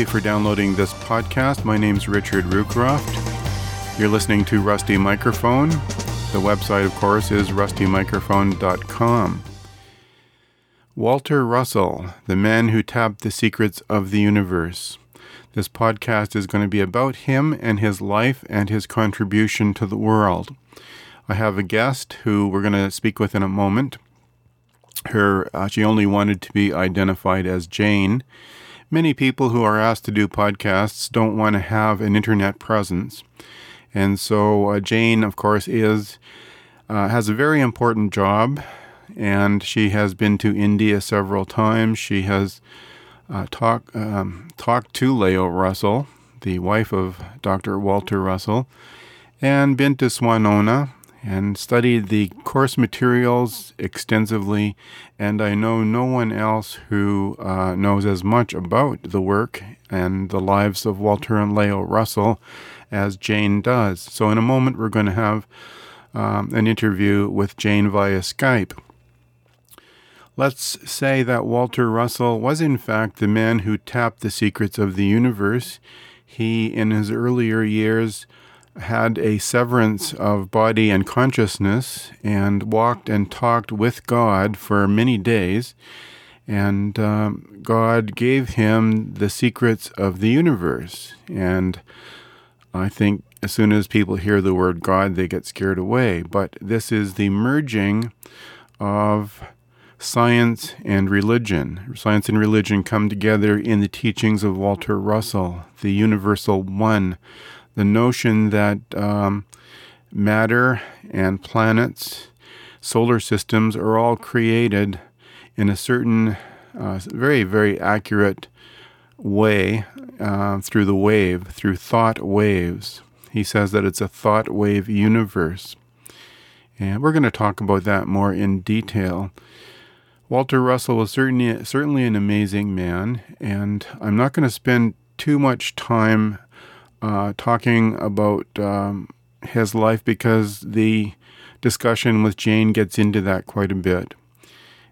You for downloading this podcast. My name's Richard Rucroft. You're listening to Rusty Microphone. The website, of course, is rustymicrophone.com. Walter Russell, the man who tapped the secrets of the universe. This podcast is going to be about him and his life and his contribution to the world. I have a guest who we're going to speak with in a moment. Her, uh, she only wanted to be identified as Jane. Many people who are asked to do podcasts don't want to have an internet presence. And so uh, Jane, of course, is uh, has a very important job, and she has been to India several times. She has uh, talk, um, talked to Lao Russell, the wife of Dr. Walter Russell, and been to Swannanoa and studied the course materials extensively, and I know no one else who uh, knows as much about the work and the lives of Walter and Lao Russell as Jane does. So, in a moment, we're going to have um, an interview with Jane via Skype. Let's say that Walter Russell was, in fact, the man who tapped the secrets of the universe. He, in his earlier years, had a severance of body and consciousness and walked and talked with God for many days. And um, God gave him the secrets of the universe. And I think as soon as people hear the word God, they get scared away. But this is the merging of science and religion. Science and religion come together in the teachings of Walter Russell, the universal one the notion that um, matter and planets, solar systems are all created in a certain, uh, very, very accurate way uh, through the wave, through thought waves. He says that it's a thought wave universe. And we're going to talk about that more in detail. Walter Russell was certainly, certainly an amazing man, and I'm not going to spend too much time uh, talking about um, his life because the discussion with Jane gets into that quite a bit.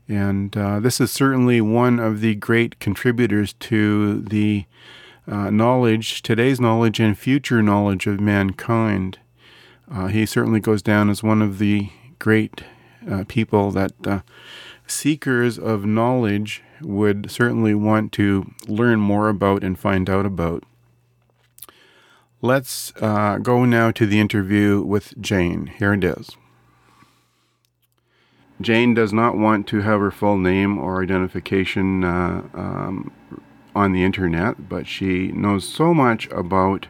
And uh, this is certainly one of the great contributors to the uh, knowledge, today's knowledge, and future knowledge of mankind. Uh, he certainly goes down as one of the great uh, people that seekers of knowledge would certainly want to learn more about and find out about. Let's uh, go now to the interview with Jane. Here it is. Jane does not want to have her full name or identification uh, um, on the internet, but she knows so much about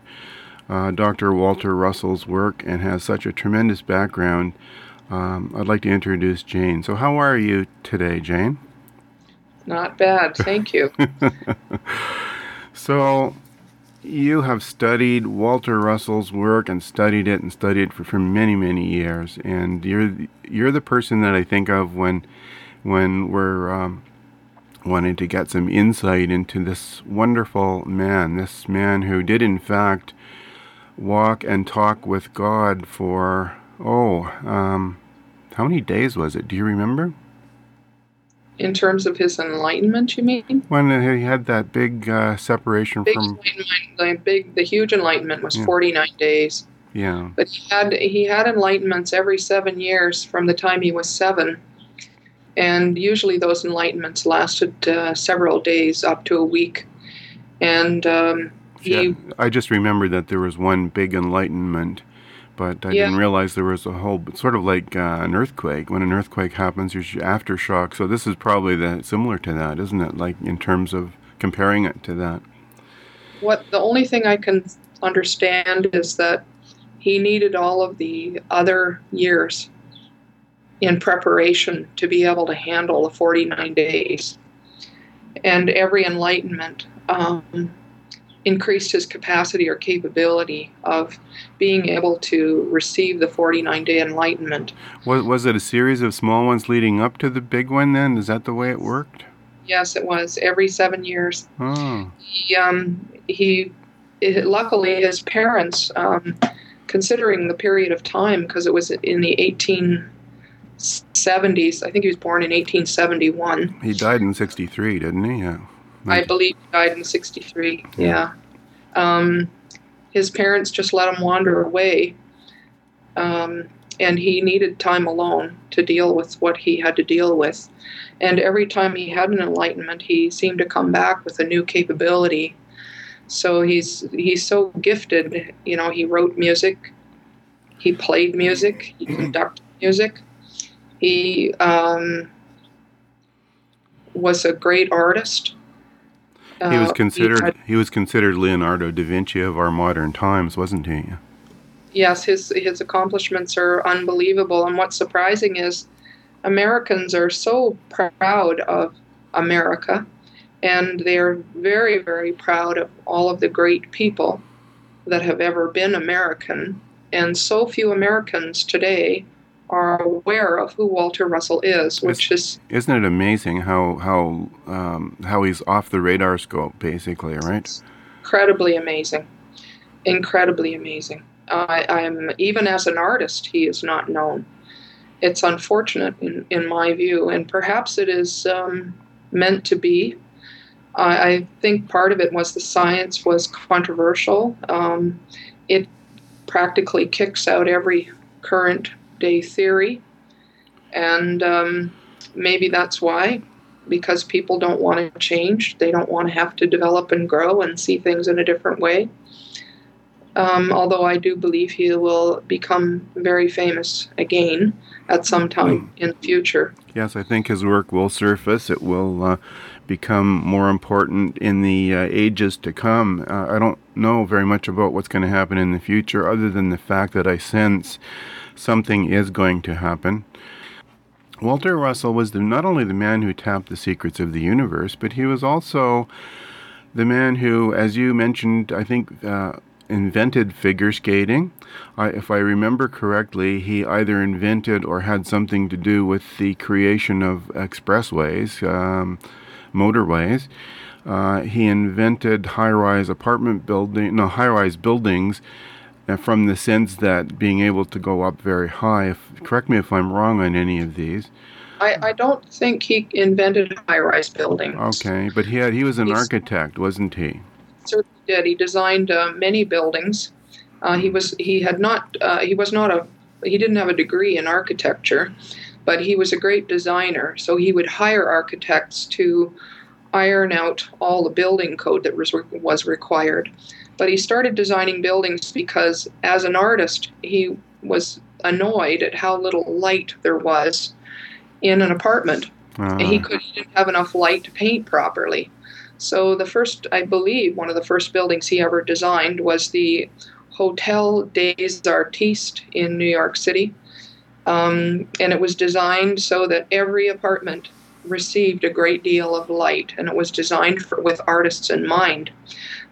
uh, Dr. Walter Russell's work and has such a tremendous background. Um, I'd like to introduce Jane. So, how are you today, Jane? Not bad, thank you. so, you have studied Walter Russell's work and studied it and studied it for, for many many years, and you're you're the person that I think of when when we're um, wanting to get some insight into this wonderful man, this man who did in fact walk and talk with God for oh um, how many days was it? Do you remember? In terms of his enlightenment, you mean? When he had that big uh, separation big from the big, the huge enlightenment was yeah. 49 days. Yeah. But he had he had enlightenments every seven years from the time he was seven, and usually those enlightenments lasted uh, several days, up to a week. And um, he, yeah, I just remembered that there was one big enlightenment but I yeah. didn't realize there was a whole sort of like uh, an earthquake. When an earthquake happens, there's aftershock. So this is probably the similar to that, isn't it? Like in terms of comparing it to that. What the only thing I can understand is that he needed all of the other years in preparation to be able to handle the 49 days. And every enlightenment um, increased his capacity or capability of being able to receive the 49 day enlightenment. Was, was it a series of small ones leading up to the big one then? Is that the way it worked? Yes, it was. Every seven years. Oh. He, um, he it, luckily, his parents, um, considering the period of time, because it was in the 1870s, I think he was born in 1871. He died in 63, didn't he? Yeah. I believe he died in 63. Yeah. yeah. Um, his parents just let him wander away. Um, and he needed time alone to deal with what he had to deal with. And every time he had an enlightenment, he seemed to come back with a new capability. So he's he's so gifted. You know, he wrote music, he played music, he conducted music. He um, was a great artist. He was uh, considered he, had, he was considered Leonardo da Vinci of our modern times, wasn't he? Yes, his his accomplishments are unbelievable. And what's surprising is Americans are so proud of America, and they're very very proud of all of the great people that have ever been American. And so few Americans today are aware of who Walter Russell is, which is isn't it amazing how how um, how he's off the radar scope, basically, right? Incredibly amazing, incredibly amazing. Uh, I'm even as an artist, he is not known. It's unfortunate in in my view, and perhaps it is um, meant to be. I, I, think part of it was the science was controversial. Um, it practically kicks out every current day theory. And um, maybe that's why, because people don't want to change. They don't want to have to develop and grow and see things in a different way. Um, although I do believe he will become very famous again at some time mm. in the future. Yes, I think his work will surface. It will uh, become more important in the uh, ages to come. Uh, I don't know very much about what's going to happen in the future, other than the fact that I sense something is going to happen. Walter Russell was the, not only the man who tapped the secrets of the universe, but he was also the man who, as you mentioned, I think, uh, invented figure skating. I, if I remember correctly, he either invented or had something to do with the creation of expressways, um, motorways. Uh, he invented high-rise apartment building, no high-rise buildings from the sense that being able to go up very high. If, correct me if I'm wrong on any of these. I, I don't think he invented high-rise buildings. Okay, but he had he was an He's, architect, wasn't he? Certainly did. He designed uh, many buildings. Uh, he was he had not uh, he was not a he didn't have a degree in architecture, but he was a great designer. So he would hire architects to iron out all the building code that was was required. But he started designing buildings because, as an artist, he was annoyed at how little light there was in an apartment. Uh-huh. He could he didn't have enough light to paint properly. So the first, I believe, one of the first buildings he ever designed was the Hotel des Artistes in New York City, um, and it was designed so that every apartment received a great deal of light, and it was designed for, with artists in mind.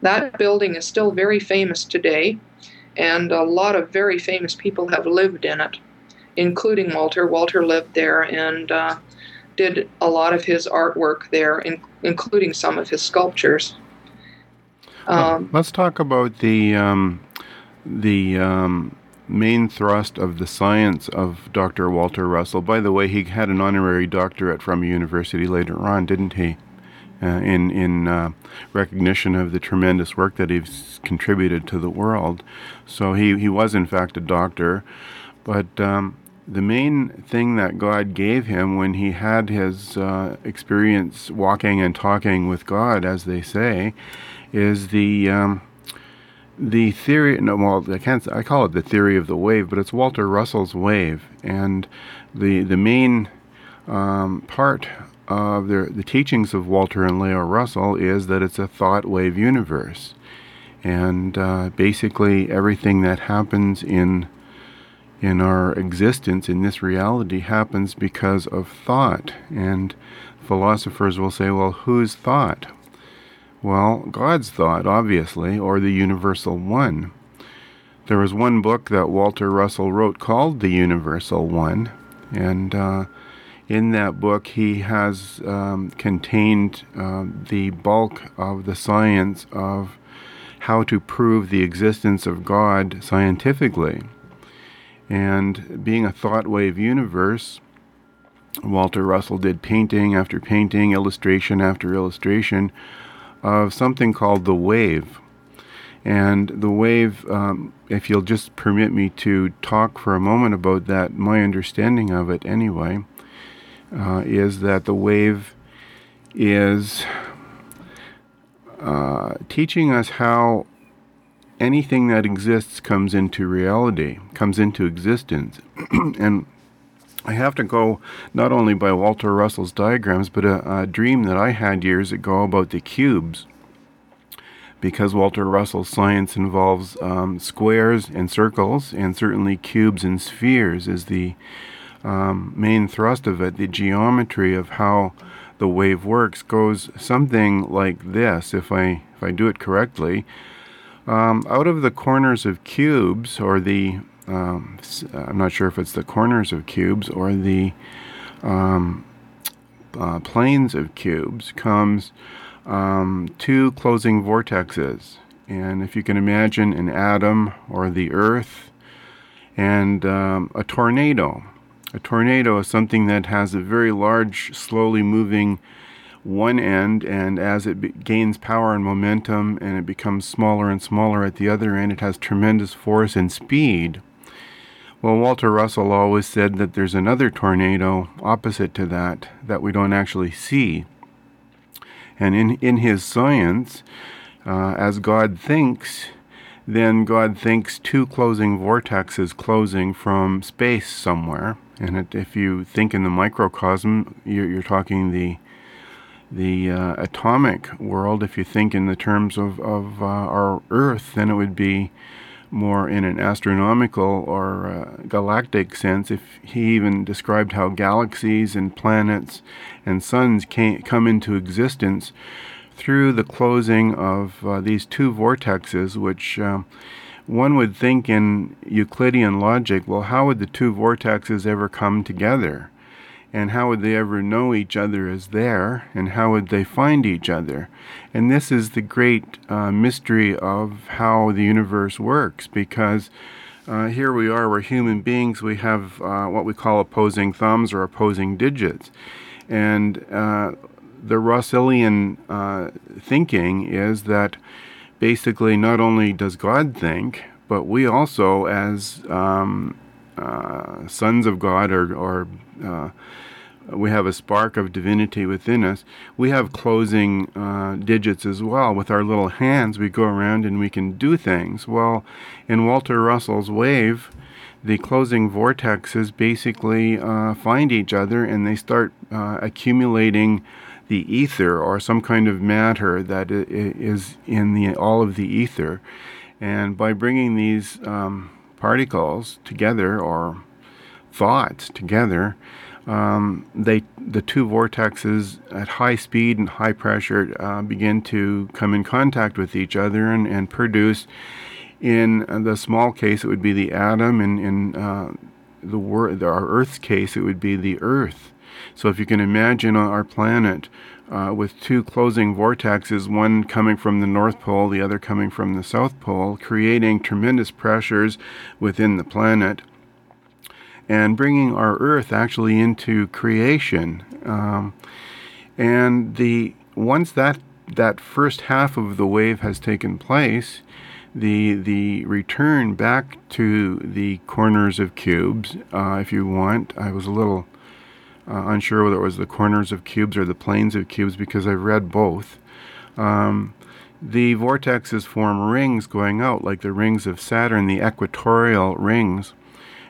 That building is still very famous today, and a lot of very famous people have lived in it, including Walter. Walter lived there and uh, did a lot of his artwork there, in, including some of his sculptures. Um, let's talk about the um, the um, main thrust of the science of Dr. Walter Russell. By the way, he had an honorary doctorate from a university later on, didn't he? Uh, in in uh, recognition of the tremendous work that he's contributed to the world. So he, he was in fact a doctor, but um, the main thing that God gave him when he had his uh, experience walking and talking with God, as they say, is the um, the theory. No, well, I can't. I call it the theory of the wave, but it's Walter Russell's wave, and the the main um, part of the, the teachings of Walter and Lao Russell is that it's a thought wave universe. And uh, basically, everything that happens in in our existence in this reality happens because of thought. And philosophers will say, well, whose thought? Well, God's thought, obviously, or the universal one. There was one book that Walter Russell wrote called The Universal One, and uh, in that book, he has um, contained uh, the bulk of the science of how to prove the existence of God scientifically. And being a thought wave universe, Walter Russell did painting after painting, illustration after illustration of something called the wave. And the wave, um, if you'll just permit me to talk for a moment about that, my understanding of it anyway, uh, is that the wave is uh, teaching us how anything that exists comes into reality, comes into existence. and I have to go not only by Walter Russell's diagrams, but a, a, dream that I had years ago about the cubes. Because Walter Russell's science involves um, squares and circles, and certainly cubes and spheres is the um, main thrust of it. The geometry of how the wave works goes something like this, if I if I do it correctly. Um, out of the corners of cubes, or the um, I'm not sure if it's the corners of cubes or the um, uh, planes of cubes, comes um, two closing vortexes. And if you can imagine an atom or the earth and um, a tornado. A tornado is something that has a very large, slowly moving one end, and as it be- gains power and momentum and it becomes smaller and smaller at the other end, it has tremendous force and speed. Well, Walter Russell always said that there's another tornado opposite to that that we don't actually see. And in, in his science, uh, as God thinks, then God thinks two closing vortexes closing from space somewhere. And it, if you think in the microcosm, you're, you're talking the the uh, atomic world. If you think in the terms of, of uh, our Earth, then it would be more in an astronomical or uh, galactic sense, if he even described how galaxies and planets and suns came, come into existence through the closing of uh, these two vortexes, which uh, one would think in Euclidean logic, well, how would the two vortexes ever come together? and how would they ever know each other is there, and how would they find each other? And this is the great uh, mystery of how the universe works, because uh, here we are, we're human beings, we have uh, what we call opposing thumbs or opposing digits. And uh, the Russellian uh, thinking is that basically not only does God think, but we also, as um, uh, sons of God or, or uh, we have a spark of divinity within us. We have closing uh, digits as well. With our little hands, we go around and we can do things. Well, in Walter Russell's wave, the closing vortexes basically uh, find each other and they start uh, accumulating the ether or some kind of matter that is in the all of the ether. And by bringing these um, particles together or thoughts together, um, they the two vortexes at high speed and high pressure uh, begin to come in contact with each other and, and produce. In the small case, it would be the atom. In, in uh, the wor- our Earth's case, it would be the Earth. So if you can imagine our planet uh, with two closing vortexes, one coming from the North Pole, the other coming from the South Pole, creating tremendous pressures within the planet and bringing our earth actually into creation. Um, and the once that that first half of the wave has taken place, the the return back to the corners of cubes, uh, if you want. I was a little uh, unsure whether it was the corners of cubes or the planes of cubes because I've read both. Um, the vortexes form rings going out, like the rings of Saturn, the equatorial rings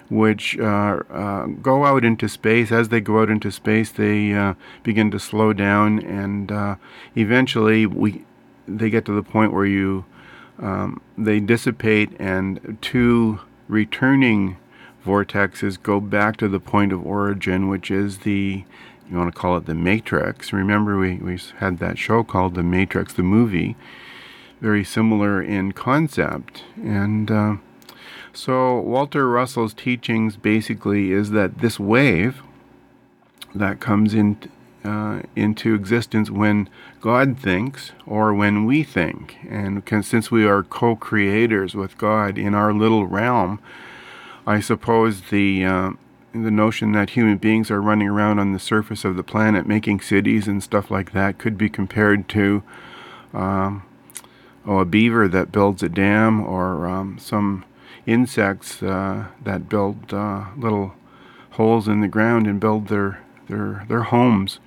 which uh, uh, go out into space. As they go out into space, they uh, begin to slow down, and uh, eventually we they get to the point where you um, they dissipate, and two returning vortexes go back to the point of origin, which is the you want to call it the matrix. Remember, we, we had that show called The Matrix, the movie, very similar in concept, and uh, so, Walter Russell's teachings basically is that this wave that comes in, uh, into existence when God thinks or when we think, and since we are co creators with God in our little realm, I suppose the uh, the notion that human beings are running around on the surface of the planet making cities and stuff like that could be compared to um, oh, a beaver that builds a dam or um, some insects uh, that build uh, little holes in the ground and build their their their homes.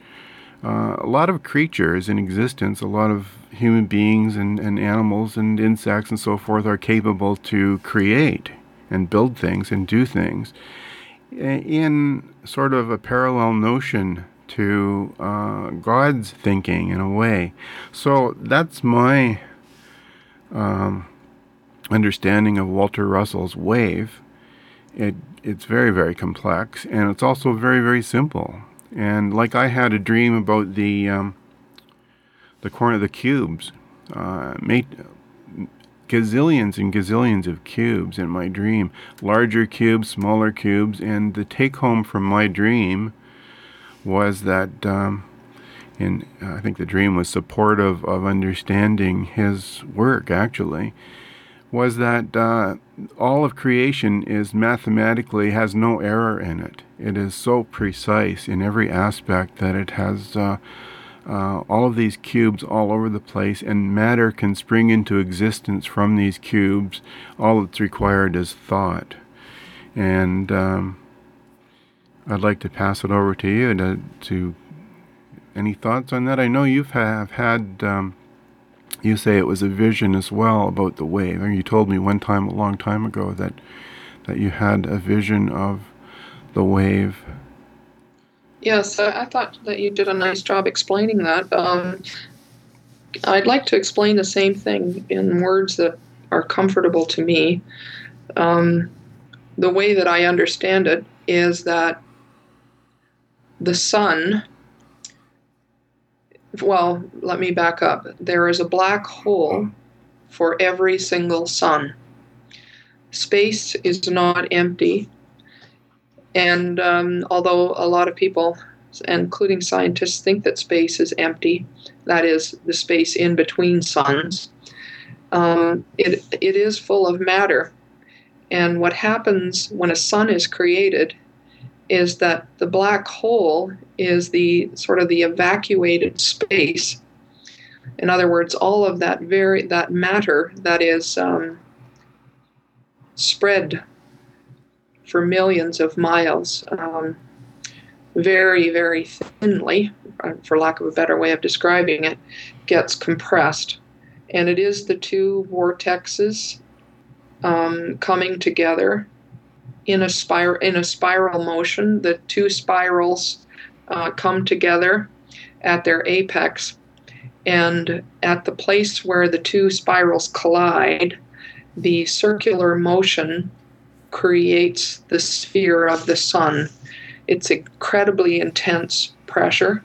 Uh, a lot of creatures in existence, a lot of human beings and, and animals and insects and so forth are capable to create and build things and do things in sort of a parallel notion to uh, God's thinking in a way. So that's my um, understanding of Walter Russell's wave. It it's very very complex and it's also very very simple. And like I had a dream about the um, the corner of the cubes, uh, made gazillions and gazillions of cubes in my dream, larger cubes, smaller cubes, and the take home from my dream was that. Um, and I think the dream was supportive of understanding his work actually, was that uh, all of creation is mathematically has no error in it. It is so precise in every aspect that it has uh, uh, all of these cubes all over the place, and matter can spring into existence from these cubes. All that's required is thought. And um, I'd like to pass it over to you to, to any thoughts on that? I know you've have had. Um, you say it was a vision as well about the wave. And you told me one time, a long time ago, that that you had a vision of the wave. Yes, I thought that you did a nice job explaining that. Um, I'd like to explain the same thing in words that are comfortable to me. Um, the way that I understand it is that the sun well, let me back up. There is a black hole for every single sun. Space is not empty. And um, although a lot of people, including scientists, think that space is empty, that is, the space in between suns, um, it, it is full of matter. And what happens when a sun is created is that the black hole is the sort of the evacuated space. In other words, all of that very that matter that is um, spread for millions of miles, um, very very thinly, uh, for lack of a better way of describing it, gets compressed, and it is the two vortexes um, coming together in a spiral in a spiral motion. The two spirals uh, come together at their apex, and at the place where the two spirals collide, the circular motion creates the sphere of the sun. It's incredibly intense pressure,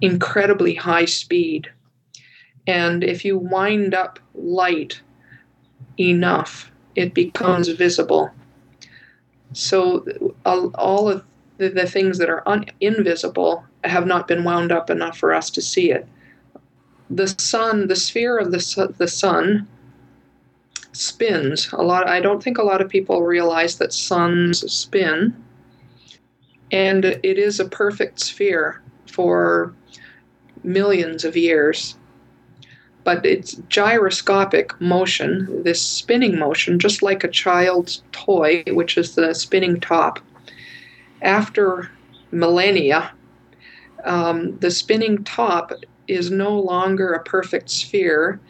incredibly high speed. And if you wind up light enough, it becomes visible. So all of the, things that are un, invisible have not been wound up enough for us to see it. The sun, the sphere of the, the sun, spins a lot. I don't think a lot of people realize that suns spin, and it is a perfect sphere for millions of years but it's gyroscopic motion, this spinning motion, just like a child's toy, which is the spinning top. After millennia, um, the spinning top is no longer a perfect sphere.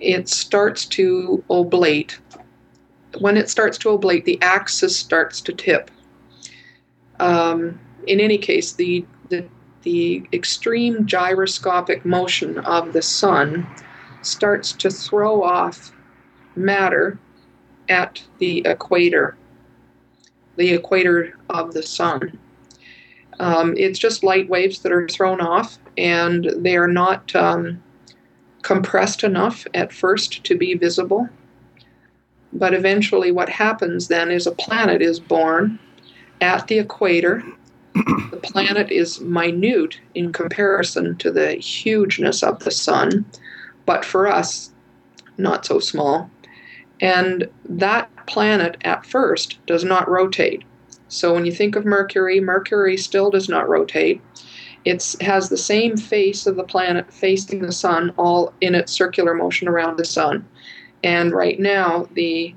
It starts to oblate. When it starts to oblate, the axis starts to tip. Um, in any case, the, the the extreme gyroscopic motion of the sun starts to throw off matter at the equator, the equator of the sun. Um, it's just light waves that are thrown off, and they are not um, compressed enough at first to be visible. But eventually, what happens then is a planet is born at the equator the planet is minute in comparison to the hugeness of the sun, but for us, not so small. And that planet at first does not rotate. So when you think of Mercury, Mercury still does not rotate. It has the same face of the planet facing the sun, all in its circular motion around the sun. And right now, the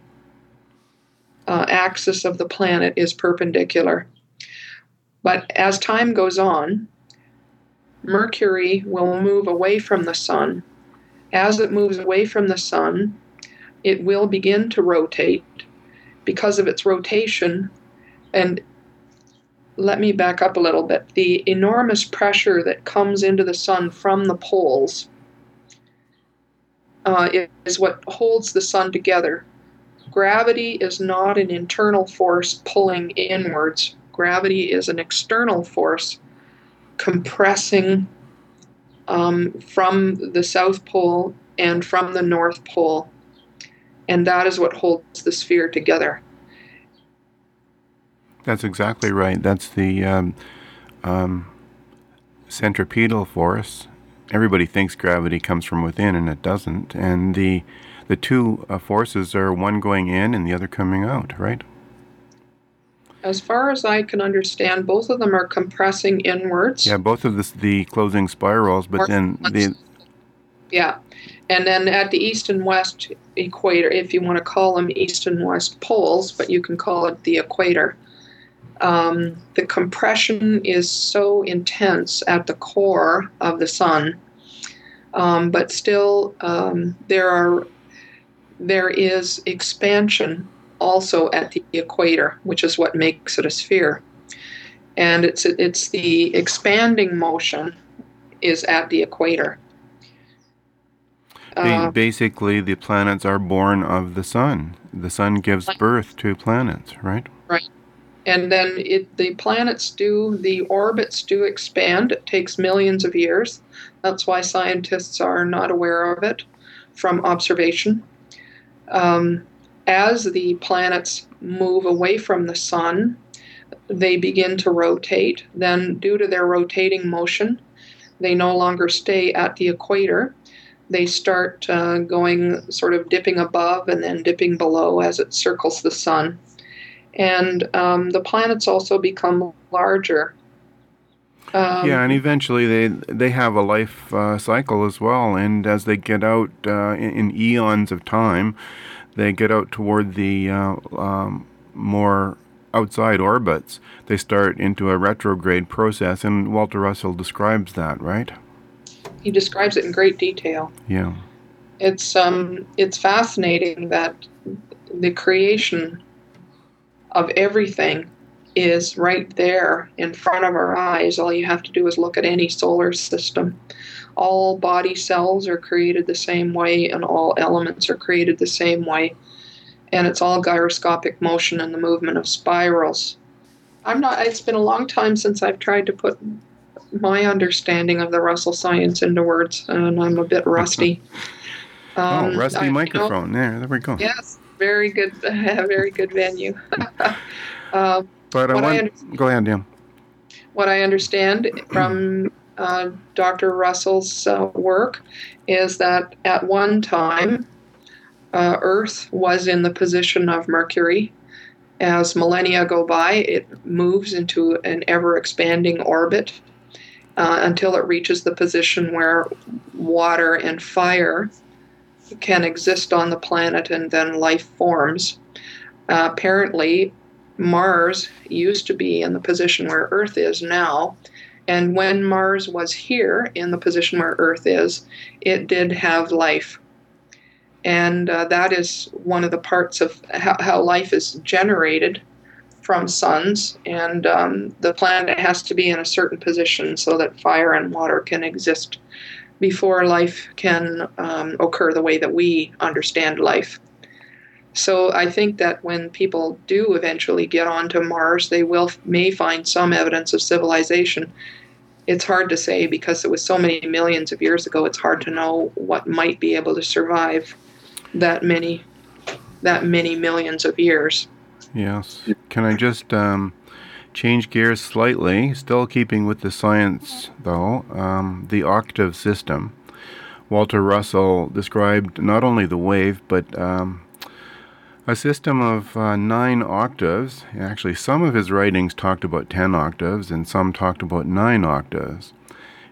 uh, axis of the planet is perpendicular. But as time goes on, Mercury will move away from the sun. As it moves away from the sun, it will begin to rotate. Because of its rotation, and let me back up a little bit. The enormous pressure that comes into the sun from the poles uh, is what holds the sun together. Gravity is not an internal force pulling inwards, gravity is an external force compressing um, from the South Pole and from the North Pole. And that is what holds the sphere together. That's exactly right. That's the um, um, centripetal force. Everybody thinks gravity comes from within, and it doesn't. And the the two uh, forces are one going in and the other coming out, right? As far as I can understand, both of them are compressing inwards. Yeah, both of the, the closing spirals, but then the. Yeah. And then at the east and west equator, if you want to call them east and west poles, but you can call it the equator, um, the compression is so intense at the core of the sun. Um, but still, um, there are there is expansion also at the equator, which is what makes it a sphere. And it's it's the expanding motion is at the equator. Uh, Basically, the planets are born of the sun. The sun gives birth to planets, right? Right. And then it, the planets do, the orbits do expand. It takes millions of years. That's why scientists are not aware of it from observation. Um, as the planets move away from the sun, they begin to rotate. Then, due to their rotating motion, they no longer stay at the equator. They start uh, going sort of dipping above and then dipping below as it circles the sun. And um, the planets also become larger. Um, yeah, and eventually they they have a life uh, cycle as well, and as they get out uh, in, in, eons of time, they get out toward the uh, um, more outside orbits, they start into a retrograde process, and Walter Russell describes that, right? He describes it in great detail. Yeah. It's um it's fascinating that the creation of everything is right there in front of our eyes. All you have to do is look at any solar system. All body cells are created the same way, and all elements are created the same way. And it's all gyroscopic motion and the movement of spirals. I'm not, it's been a long time since I've tried to put my understanding of the Russell science into words, and I'm a bit rusty. Um, oh, rusty I, microphone. You know, there, there we go. Yes, very good, very good venue. uh, but I want, I go ahead, yeah. What I understand from uh, Dr. Russell's uh, work is that at one time, uh, Earth was in the position of Mercury. As millennia go by, it moves into an ever expanding orbit uh, until it reaches the position where water and fire can exist on the planet and then life forms. Uh, apparently, Mars used to be in the position where Earth is now. And when Mars was here in the position where Earth is, it did have life. And uh, that is one of the parts of how, how life is generated from suns. And um, the planet has to be in a certain position so that fire and water can exist before life can um, occur the way that we understand life. So I think that when people do eventually get onto Mars, they will may find some evidence of civilization. It's hard to say because it was so many millions of years ago. It's hard to know what might be able to survive that many that many millions of years. Yes. Can I just um, change gears slightly? Still keeping with the science, though. Um, the octave system. Walter Russell described not only the wave, but um, A system of uh, nine octaves. Actually, some of his writings talked about ten octaves, and some talked about nine octaves.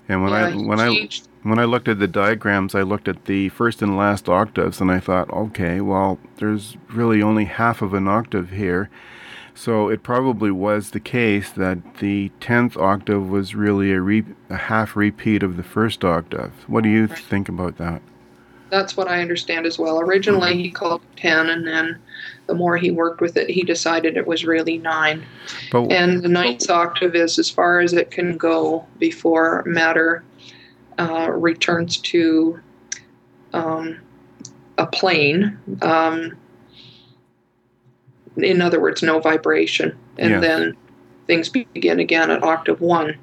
And when Yeah, I he when I when I looked at the diagrams, I looked at the first and last octaves, and I thought, okay, well, there's really only half of an octave here. So it probably was the case that the tenth octave was really a, re- a half repeat of the first octave. What do you Right. think about that? That's what I understand as well. Originally, he called it 10, and then the more he worked with it, he decided it was really 9. But And the ninth octave is as far as it can go before matter uh, returns to um, a plane. Um, in other words, no vibration. And Yes. then things begin again at octave one.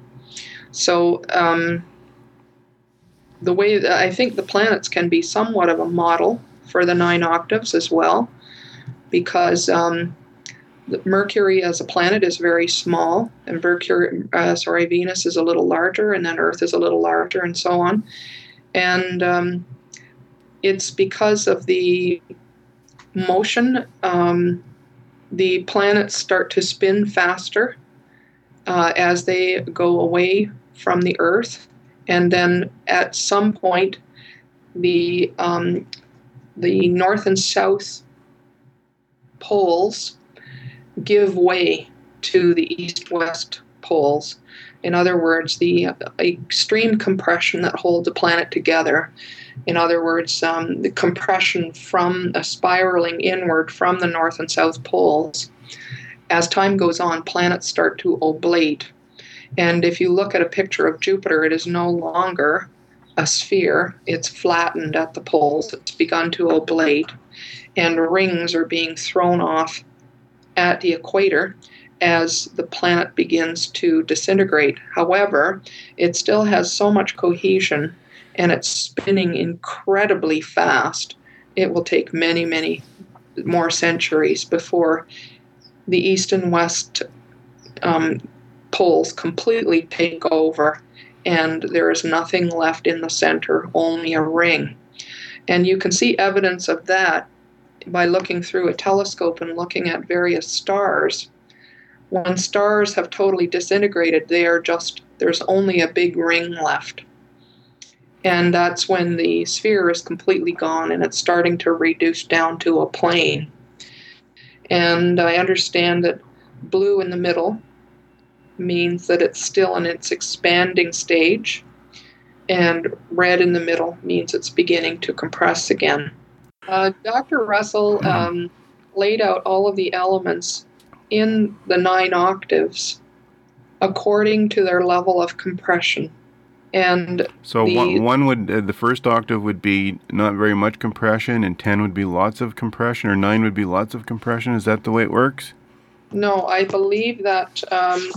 So um, the way that I think the planets can be somewhat of a model for the nine octaves as well, because um, Mercury as a planet is very small, and Mercury, uh, sorry, Venus is a little larger, and then Earth is a little larger, and so on. And um, it's because of the motion. Um, the planets start to spin faster uh, as they go away from the Earth, and then at some point, the um, the north and south poles give way to the east-west poles. In other words, the extreme compression that holds the planet together. In other words, um, the compression from a spiraling inward from the north and south poles. As time goes on, planets start to oblate. And if you look at a picture of Jupiter, it is no longer a sphere, it's flattened at the poles, it's begun to oblate, and rings are being thrown off at the equator as the planet begins to disintegrate. However, it still has so much cohesion and it's spinning incredibly fast. It will take many, many more centuries before the east and west um, poles completely take over and there is nothing left in the center, only a ring. And you can see evidence of that by looking through a telescope and looking at various stars. When stars have totally disintegrated, they are just, there's only a big ring left. And that's when the sphere is completely gone and it's starting to reduce down to a plane. And I understand that blue in the middle means that it's still in its expanding stage, and red in the middle means it's beginning to compress again. Uh, Dr. Russell um, laid out all of the elements in the nine octaves according to their level of compression. And so the- one, one would uh, the first octave would be not very much compression, and ten would be lots of compression, or nine would be lots of compression. Is that the way it works? no, I believe that um,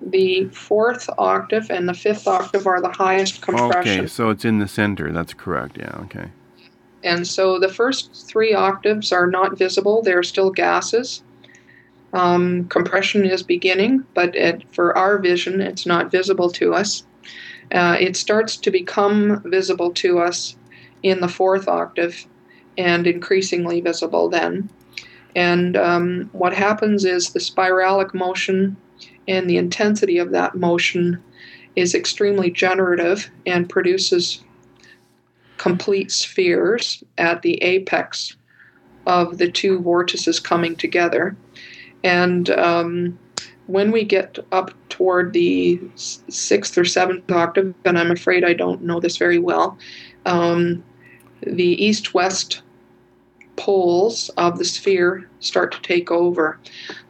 the fourth octave and the fifth octave are the highest compression. Okay, so it's in the center. That's correct. Yeah. Okay. And so the first three octaves are not visible, they're still gases. Um, compression is beginning, but it, for our vision, it's not visible to us. Uh, it starts to become visible to us in the fourth octave and increasingly visible then. And um, what happens is the spiralic motion and the intensity of that motion is extremely generative and produces complete spheres at the apex of the two vortices coming together. And um, when we get up toward the sixth or seventh octave, and I'm afraid I don't know this very well, um, the east west poles of the sphere start to take over.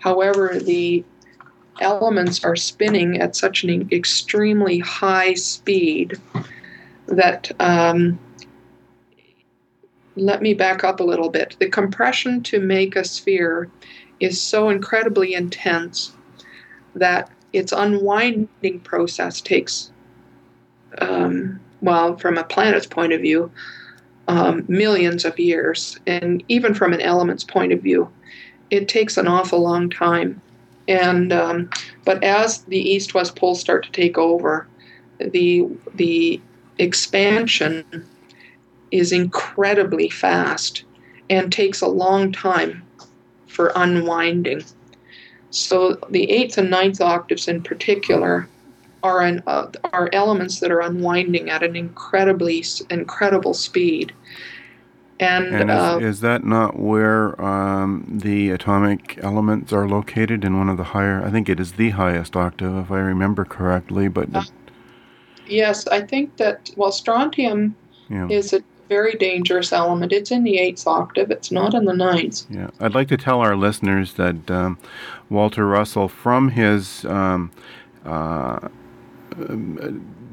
However, the elements are spinning at such an extremely high speed that um, let me back up a little bit. The compression to make a sphere is so incredibly intense that its unwinding process takes, um, well, from a planet's point of view, um, millions of years. And even from an element's point of view, it takes an awful long time. And um, but as the east-west poles start to take over, the the expansion is incredibly fast and takes a long time for unwinding. So the eighth and ninth octaves in particular are an, uh, are elements that are unwinding at an incredibly incredible speed. And, and is, uh, is, that not where um, the atomic elements are located in one of the higher? I think it is the highest octave, if I remember correctly. But uh, yes, I think that well, strontium yeah. is a very dangerous element. It's in the eighth octave. It's not in the ninth. Yeah, I'd like to tell our listeners that um, Walter Russell, from his um, uh,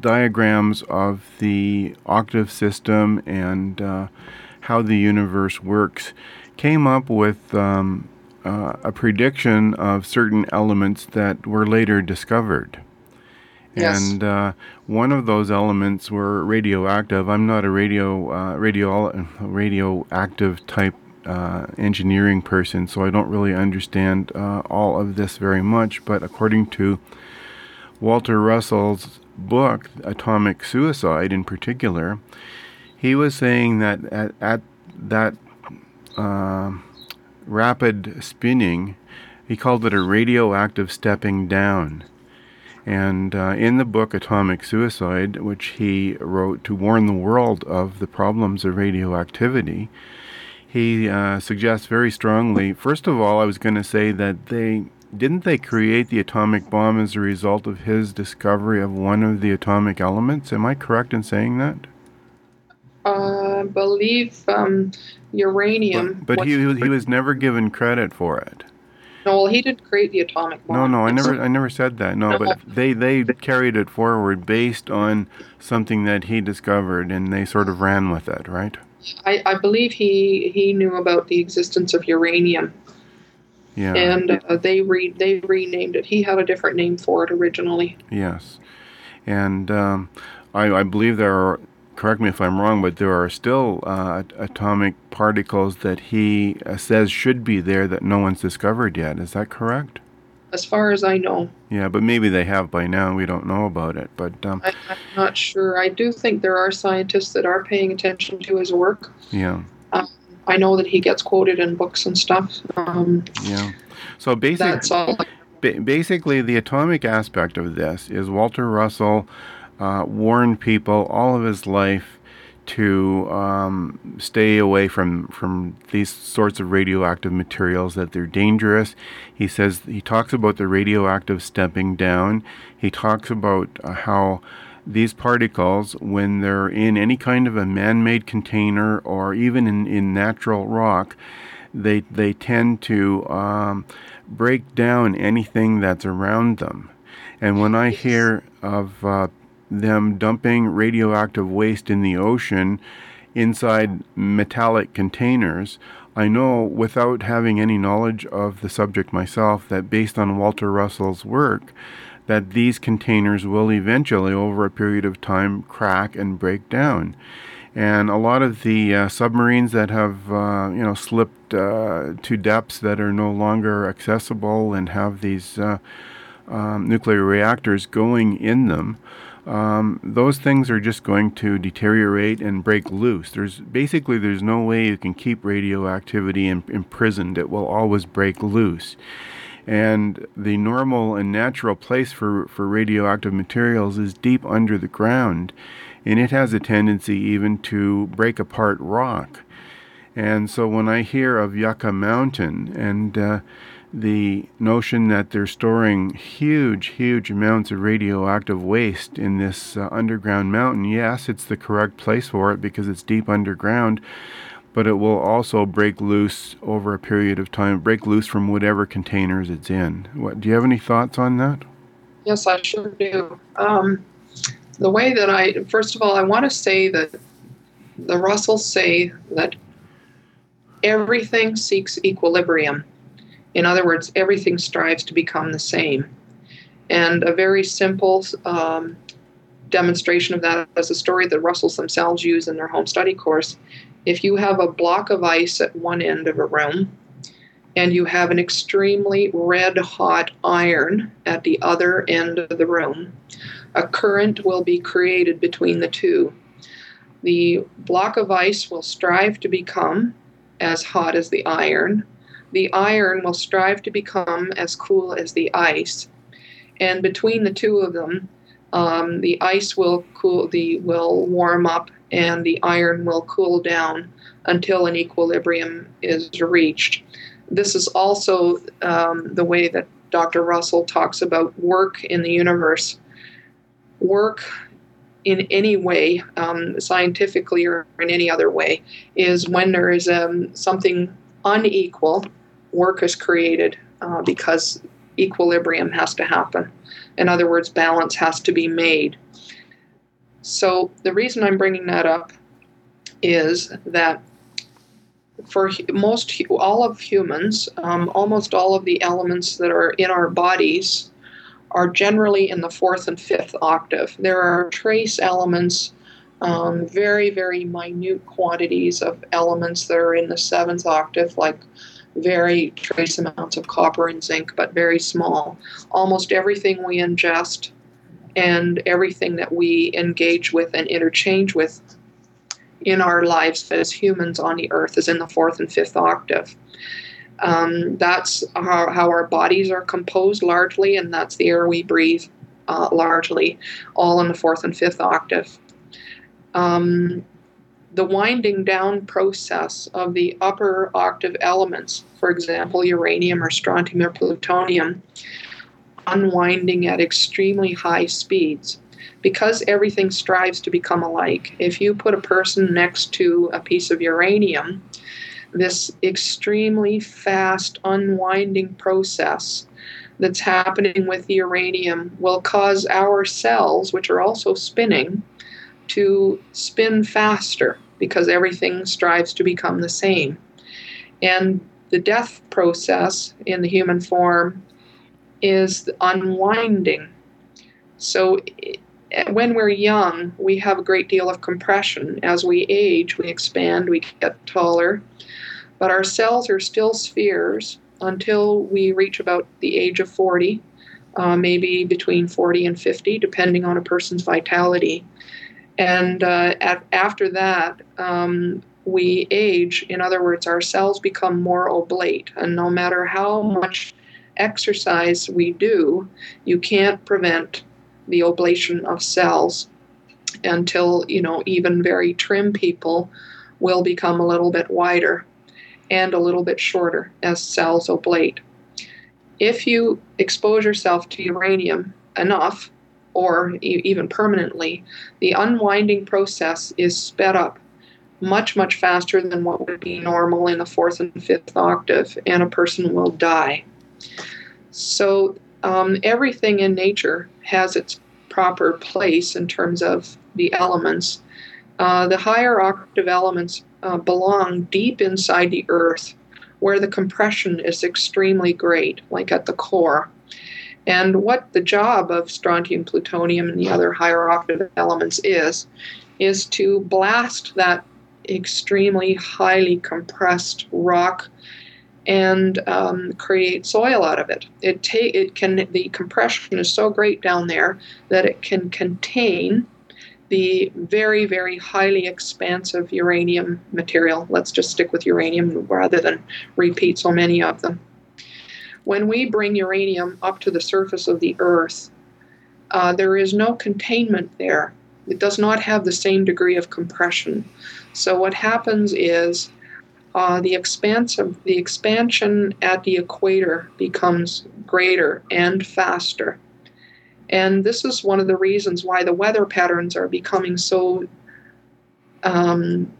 diagrams of the octave system and uh, how the universe works, came up with um, uh, a prediction of certain elements that were later discovered. And uh, one of those elements were radioactive. I'm not a radio uh, radio radioactive type uh, engineering person, so I don't really understand uh, all of this very much. But according to Walter Russell's book, Atomic Suicide, in particular, he was saying that at, at that uh, rapid spinning, he called it a radioactive stepping down. And uh, in the book Atomic Suicide, which he wrote to warn the world of the problems of radioactivity, he uh, suggests very strongly. First of all, I was going to say that they didn't they create the atomic bomb as a result of his discovery of one of the atomic elements? Am I correct in saying that? Uh, I believe um, uranium. But, but he, he was never given credit for it. No, well, he didn't create the atomic bomb. No, no, I never, I never said that. No, but they they carried it forward based on something that he discovered, and they sort of ran with it, right? I, I believe he he knew about the existence of uranium. Yeah. And uh, they re they renamed it. He had a different name for it originally. Yes, and um, I, I believe there are correct me if I'm wrong, but there are still uh, atomic particles that he uh, says should be there that no one's discovered yet. Is that correct? As far as I know. Yeah, but maybe they have by now we don't know about it. But um, I, am not sure. I do think there are scientists that are paying attention to his work. Yeah. Um, I know that he gets quoted in books and stuff. Um, yeah. So basically, basically, the atomic aspect of this is Walter Russell uh, warned people all of his life to um, stay away from from these sorts of radioactive materials that they're dangerous. He says he talks about the radioactive stepping down. He talks about uh, how these particles, when they're in any kind of a man-made container or even in, in natural rock, they they tend to um, break down anything that's around them. And when I hear of uh, them dumping radioactive waste in the ocean inside metallic containers, I know without having any knowledge of the subject myself that based on Walter Russell's work, that these containers will eventually, over a period of time, crack and break down. And a lot of the uh, submarines that have, uh, you know, slipped uh, to depths that are no longer accessible and have these uh, um, nuclear reactors going in them, um, those things are just going to deteriorate and break loose. There's basically there's no way you can keep radioactivity in, imprisoned. It will always break loose. And the normal and natural place for, for radioactive materials is deep under the ground, and it has a tendency even to break apart rock. And so when I hear of Yucca Mountain and uh, the notion that they're storing huge, huge amounts of radioactive waste in this uh, underground mountain. Yes, it's the correct place for it because it's deep underground, but it will also break loose over a period of time, break loose from whatever containers it's in. What, do you have any thoughts on that? Yes, I sure do. Um, the way that I, first of all, I want to say that the Russells say that everything seeks equilibrium in other words, everything strives to become the same. And a very simple um, demonstration of that is a story that Russells themselves use in their home study course. If you have a block of ice at one end of a room, and you have an extremely red hot iron at the other end of the room, a current will be created between the two. The block of ice will strive to become as hot as the iron. The iron will strive to become as cool as the ice. And between the two of them, um, the ice will cool, the will warm up, and the iron will cool down until an equilibrium is reached. This is also um, the way that Dr. Russell talks about work in the universe. Work in any way, um, scientifically or in any other way, is when there is um, something unequal, work is created uh, because equilibrium has to happen. In other words, balance has to be made. So, the reason I'm bringing that up is that for most, all of humans, um, almost all of the elements that are in our bodies are generally in the fourth and fifth octave. There are trace elements, um, very, very minute quantities of elements that are in the seventh octave, like very trace amounts of copper and zinc, but very small. Almost everything we ingest and everything that we engage with and interchange with in our lives as humans on the earth is in the fourth and fifth octave. Um, that's how, how, our bodies are composed largely, and that's the air we breathe uh, largely, all in the fourth and fifth octave. Um, the winding down process of the upper octave elements, for example, uranium or strontium or plutonium, unwinding at extremely high speeds. Because everything strives to become alike, if you put a person next to a piece of uranium, this extremely fast unwinding process that's happening with the uranium will cause our cells, which are also spinning, to spin faster because everything strives to become the same. And the death process in the human form is unwinding. So when we're young, we have a great deal of compression. As we age, we expand, we get taller, but our cells are still spheres until we reach about the age of 40, uh, maybe between 40 and 50, depending on a person's vitality. And uh, at, after that, um, we age. In other words, our cells become more oblate. And no matter how much exercise we do, you can't prevent the oblation of cells until, you know, even very trim people will become a little bit wider and a little bit shorter as cells oblate. If you expose yourself to uranium enough, or e- even permanently, the unwinding process is sped up much, much faster than what would be normal in the fourth and fifth octave, and a person will die. So, um, everything in nature has its proper place in terms of the elements. Uh, the higher octave elements uh, belong deep inside the earth where the compression is extremely great, like at the core. And what the job of strontium, plutonium, and the other higher octave elements is, is to blast that extremely highly compressed rock and um, create soil out of it. It ta- it can the compression is so great down there that it can contain the very, very highly expansive uranium material. Let's just stick with uranium rather than repeat so many of them. When we bring uranium up to the surface of the Earth, uh, there is no containment there. It does not have the same degree of compression. So what happens is uh, the expanse of the expansion at the equator becomes greater and faster. And this is one of the reasons why the weather patterns are becoming so um,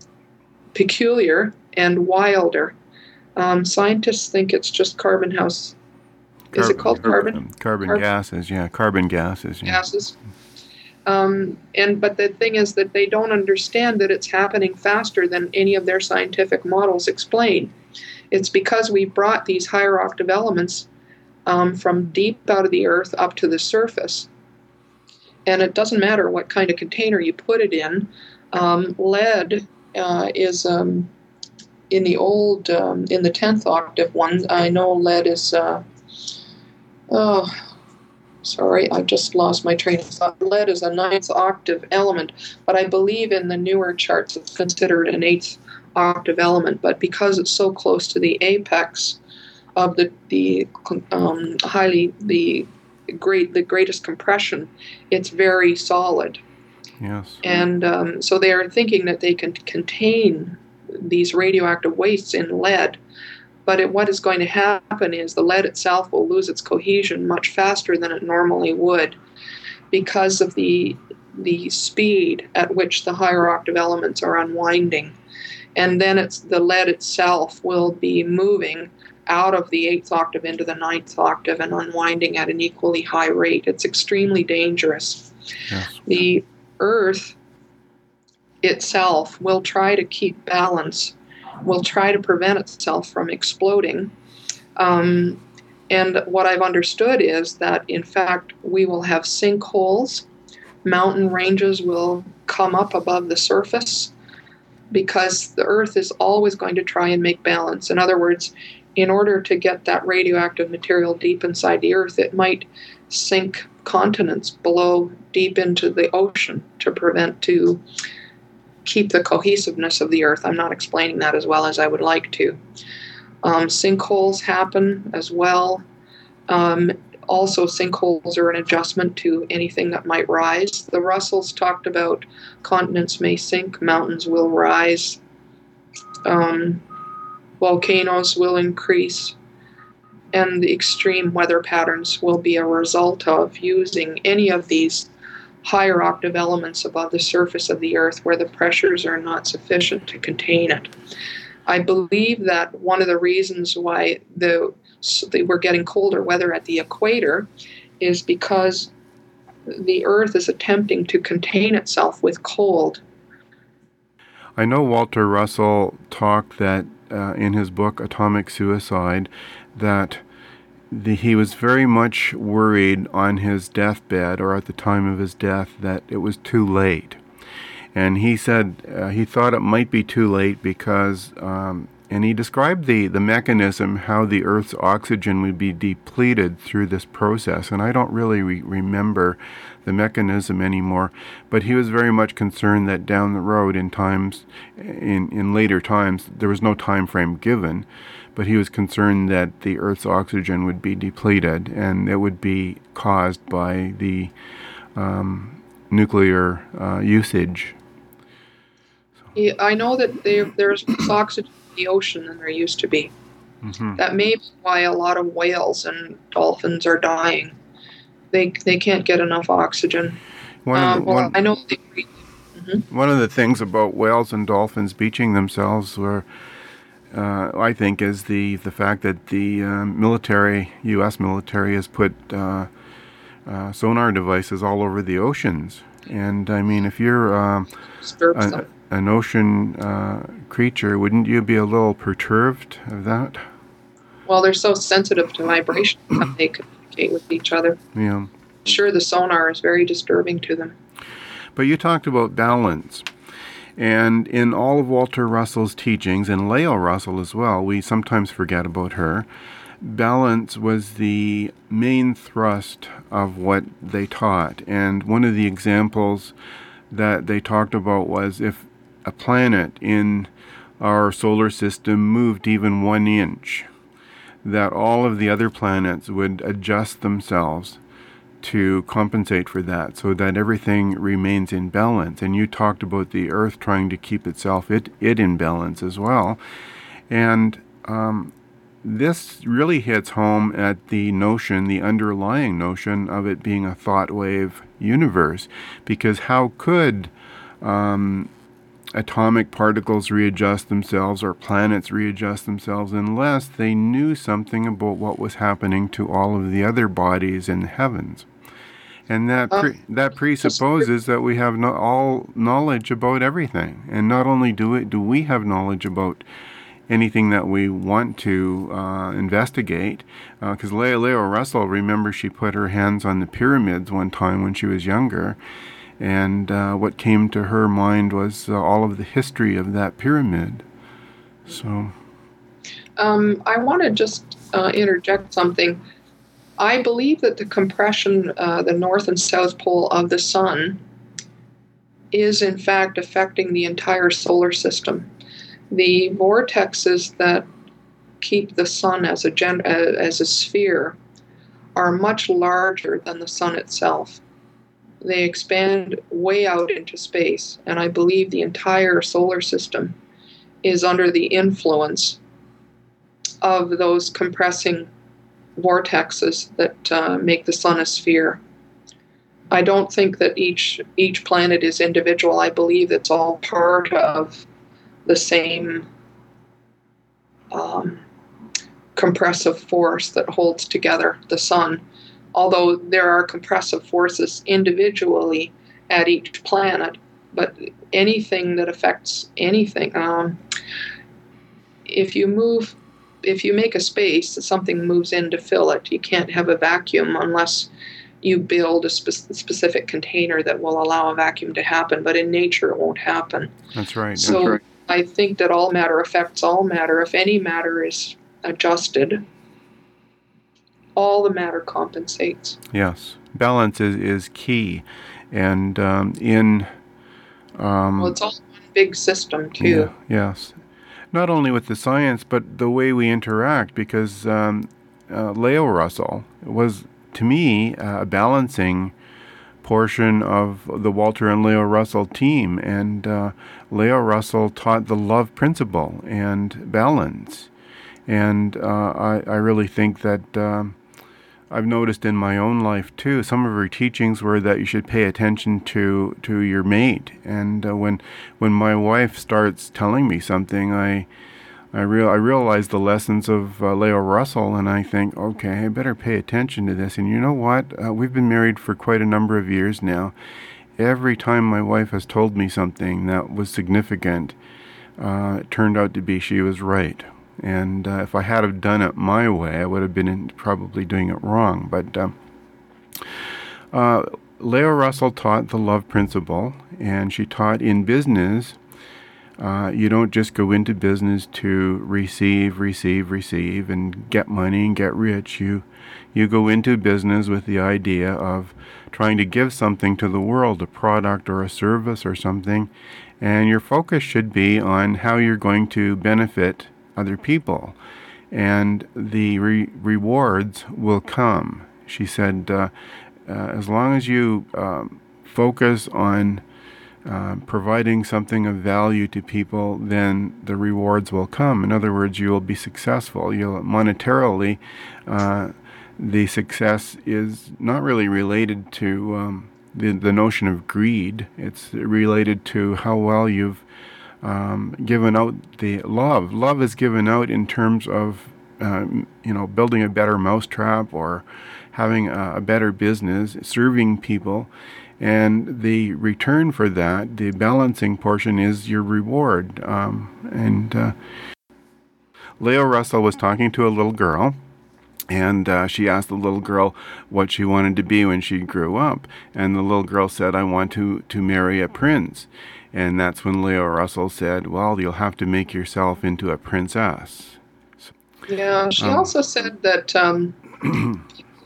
peculiar and wilder. Um, scientists think it's just carbon house. Carbon, is it called carbon? Carbon, carbon gases, yeah, carbon gases. Yeah. Gases. Um, and but the thing is that they don't understand that it's happening faster than any of their scientific models explain. It's because we brought these higher octave elements um, from deep out of the earth up to the surface. And it doesn't matter what kind of container you put it in. Um, lead uh, is um, in the old, um, in the 10th octave ones. I know lead is, uh, oh, sorry, I just lost my train of thought. Lead is a ninth octave element, but I believe in the newer charts it's considered an eighth octave element, but because it's so close to the apex of the the um, highly the great the greatest compression, it's very solid. Yes. And um, so they are thinking that they can contain these radioactive wastes in lead. But it, what is going to happen is the lead itself will lose its cohesion much faster than it normally would because of the the speed at which the higher octave elements are unwinding. And then it's the lead itself will be moving out of the eighth octave into the ninth octave and unwinding at an equally high rate. It's extremely dangerous. Yes. The Earth itself will try to keep balance, will try to prevent itself from exploding. Um, and what I've understood is that, in fact, we will have sinkholes, mountain ranges will come up above the surface because the Earth is always going to try and make balance. In other words, in order to get that radioactive material deep inside the Earth, it might sink continents below deep into the ocean to prevent to keep the cohesiveness of the earth. I'm not explaining that as well as I would like to. Um, sinkholes happen as well. Um, also, sinkholes are an adjustment to anything that might rise. The Russells talked about continents may sink, mountains will rise, um, volcanoes will increase, and the extreme weather patterns will be a result of using any of these higher octave elements above the surface of the earth where the pressures are not sufficient to contain it. I believe that one of the reasons why the we're getting colder weather at the equator is because the earth is attempting to contain itself with cold. I know Walter Russell talked that uh, in his book Atomic Suicide that the, he was very much worried on his deathbed or at the time of his death that it was too late. And he said uh, he thought it might be too late because, um, and he described the, the mechanism how the Earth's oxygen would be depleted through this process. And I don't really re- remember the mechanism anymore, but he was very much concerned that down the road, in times, in, in later times, there was no time frame given but he was concerned that the Earth's oxygen would be depleted and it would be caused by the um, nuclear uh, usage. Yeah, I know that there's less oxygen in the ocean than there used to be. Mm-hmm. That may be why a lot of whales and dolphins are dying. They, they can't get enough oxygen. One uh, well, one, I know. They, mm-hmm. One of the things about whales and dolphins beaching themselves were uh, I think, is the, the fact that the uh, military, U.S. military, has put uh, uh, sonar devices all over the oceans. And I mean, if you're um, a, an ocean uh, creature, wouldn't you be a little perturbed of that? Well, they're so sensitive to vibration that they communicate with each other. Yeah. Sure, the sonar is very disturbing to them. But you talked about balance. And in all of Walter Russell's teachings, and Lao Russell as well, we sometimes forget about her, balance was the main thrust of what they taught. And one of the examples that they talked about was if a planet in our solar system moved even one inch, that all of the other planets would adjust themselves to compensate for that so that everything remains in balance. And you talked about the earth trying to keep itself it, it in balance as well. And um, this really hits home at the notion, the underlying notion of it being a thought wave universe. Because how could um, atomic particles readjust themselves or planets readjust themselves unless they knew something about what was happening to all of the other bodies in the heavens? And that pre- um, that presupposes that we have no- all knowledge about everything. And not only do we do we have knowledge about anything that we want to uh, investigate, because uh, Russell, remember, she put her hands on the pyramids one time when she was younger. And uh, what came to her mind was uh, all of the history of that pyramid. So, um, I want to just uh, interject something. I believe that the compression, uh, the north and south pole of the sun, is in fact affecting the entire solar system. the vortexes that keep the sun as a gen- as a sphere are much larger than the sun itself. They expand way out into space, and I believe the entire solar system is under the influence of those compressing vortexes that uh, make the sun a sphere. I don't think that each each planet is individual. I believe it's all part of the same um, compressive force that holds together the sun. Although there are compressive forces individually at each planet, but anything that affects anything, um, if you move, if you make a space, something moves in to fill it. You can't have a vacuum unless you build a spe- specific container that will allow a vacuum to happen. But in nature, it won't happen. That's right. So That's right. I think that all matter affects all matter. If any matter is adjusted, all the matter compensates. Yes, balance is, is key, and um, in um, Well, it's all one big system too. yeah, yes, not only with the science but the way we interact. Because um, uh, Lao Russell was, to me, uh, a balancing portion of the Walter and Lao Russell team, and uh, Lao Russell taught the love principle and balance. And uh, I, I really think that um, I've noticed in my own life too. Some of her teachings were that you should pay attention to to your mate. And uh, when when my wife starts telling me something, I I real I realize the lessons of uh, Lao Russell, and I think, okay, I better pay attention to this. And you know what? Uh, we've been married for quite a number of years now. Every time my wife has told me something that was significant, uh, it turned out to be she was right. And uh, if I had have done it my way, I would have been probably doing it wrong. But um, uh, Lao Russell taught the love principle, and she taught in business. Uh, you don't just go into business to receive, receive, receive, and get money and get rich. You you go into business with the idea of trying to give something to the world, a product or a service or something, and your focus should be on how you're going to benefit other people, and the re- rewards will come. She said, uh, uh, as long as you um, focus on uh, providing something of value to people, then the rewards will come. In other words, you will be successful. You'll monetarily, uh, the success is not really related to um, the the notion of greed. It's related to how well you've um, given out the love. Love is given out in terms of um, you know building a better mousetrap or having a, a better business, serving people. And the return for that, the balancing portion, is your reward. Um, and uh, Lao Russell was talking to a little girl, and uh, she asked the little girl what she wanted to be when she grew up. And the little girl said, I want to, to marry a prince. And that's when Lao Russell said, Well, you'll have to make yourself into a princess. Yeah, she Um, also said that um,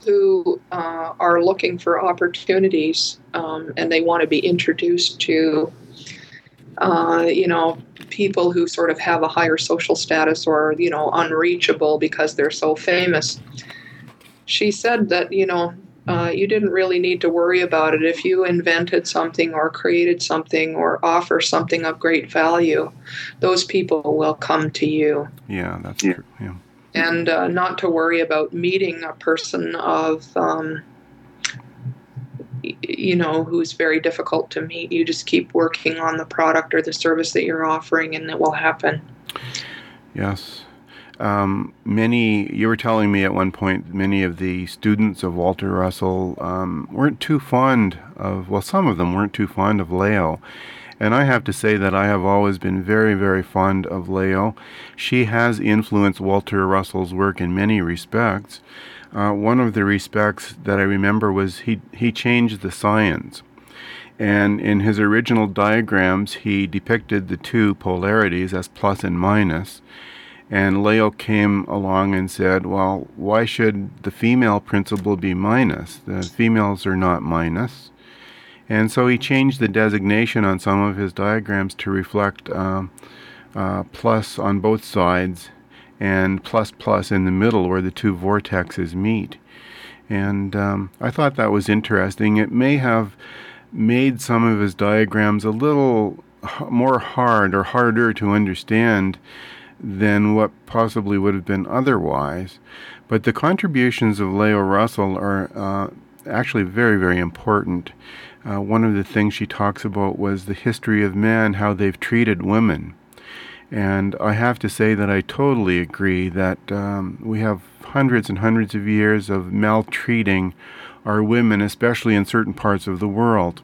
who uh, are looking for opportunities um, and they want to be introduced to, uh, you know, people who sort of have a higher social status or, you know, unreachable because they're so famous. She said that, you know, uh, you didn't really need to worry about it. If you invented something or created something or offer something of great value, those people will come to you Yeah, that's true. Yeah. and uh, not to worry about meeting a person of um, you know who's very difficult to meet you just keep working on the product or the service that you're offering and it will happen Yes. Um, many, you were telling me at one point, many of the students of Walter Russell um, weren't too fond of, well, some of them weren't too fond of Lao. And I have to say that I have always been very, very fond of Lao. She has influenced Walter Russell's work in many respects. Uh, one of the respects that I remember was he, he changed the science. And in his original diagrams, he depicted the two polarities as plus and minus. And Lao came along and said, Well, why should the female principle be minus? The females are not minus. And so he changed the designation on some of his diagrams to reflect um, uh, plus on both sides, and plus plus in the middle where the two vortexes meet. And um, I thought that was interesting. It may have made some of his diagrams a little more hard or harder to understand than what possibly would have been otherwise. But the contributions of Lao Russell are uh, actually very, very important. Uh, one of the things she talks about was the history of men, how they've treated women. And I have to say that I totally agree that um, we have hundreds and hundreds of years of maltreating our women, especially in certain parts of the world.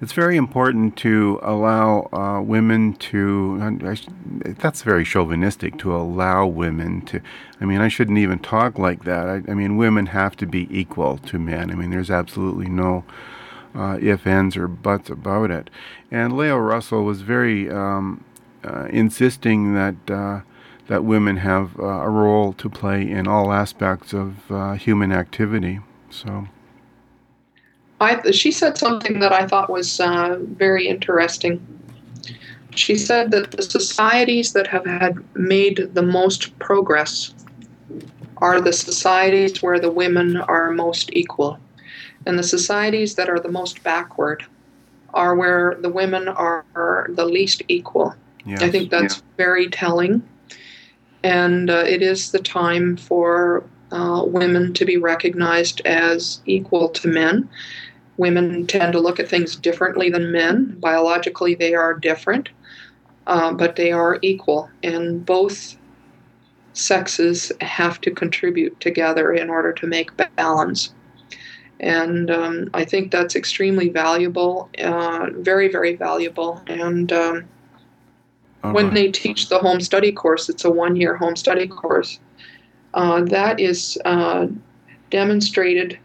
It's very important to allow uh, women to. That's very chauvinistic to allow women to. I mean, I shouldn't even talk like that. I, I mean, women have to be equal to men. I mean, there's absolutely no uh, if, ands, or buts about it. And Lao Russell was very um, uh, insisting that uh, that women have uh, a role to play in all aspects of uh, human activity. So. I, she said something that I thought was uh, very interesting. She said that the societies that have had made the most progress are the societies where the women are most equal. And the societies that are the most backward are where the women are, the least equal. Yes. I think that's yeah. very telling. And uh, it is the time for uh, women to be recognized as equal to men Women tend to look at things differently than men. Biologically, they are different, uh, but they are equal. And both sexes have to contribute together in order to make balance. And um, I think that's extremely valuable, uh, very, very valuable. And um, uh-huh. when they teach the home study course, it's a one year home study course, uh, that is uh, demonstrated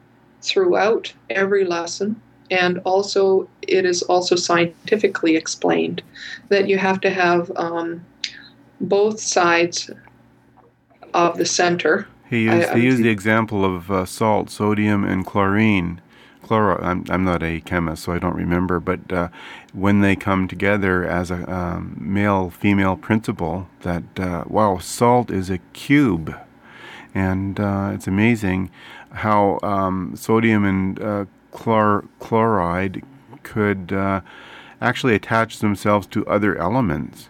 throughout every lesson. And also, it is also scientifically explained that you have to have um, both sides of the center. He used, I, he used the example of uh, salt, sodium, and chlorine. Chloro, I'm, I'm not a chemist, so I don't remember, but uh, when they come together as a um, male female principle, that, uh, wow, salt is a cube. And uh, it's amazing how um, sodium and uh, chlor- chloride could uh, actually attach themselves to other elements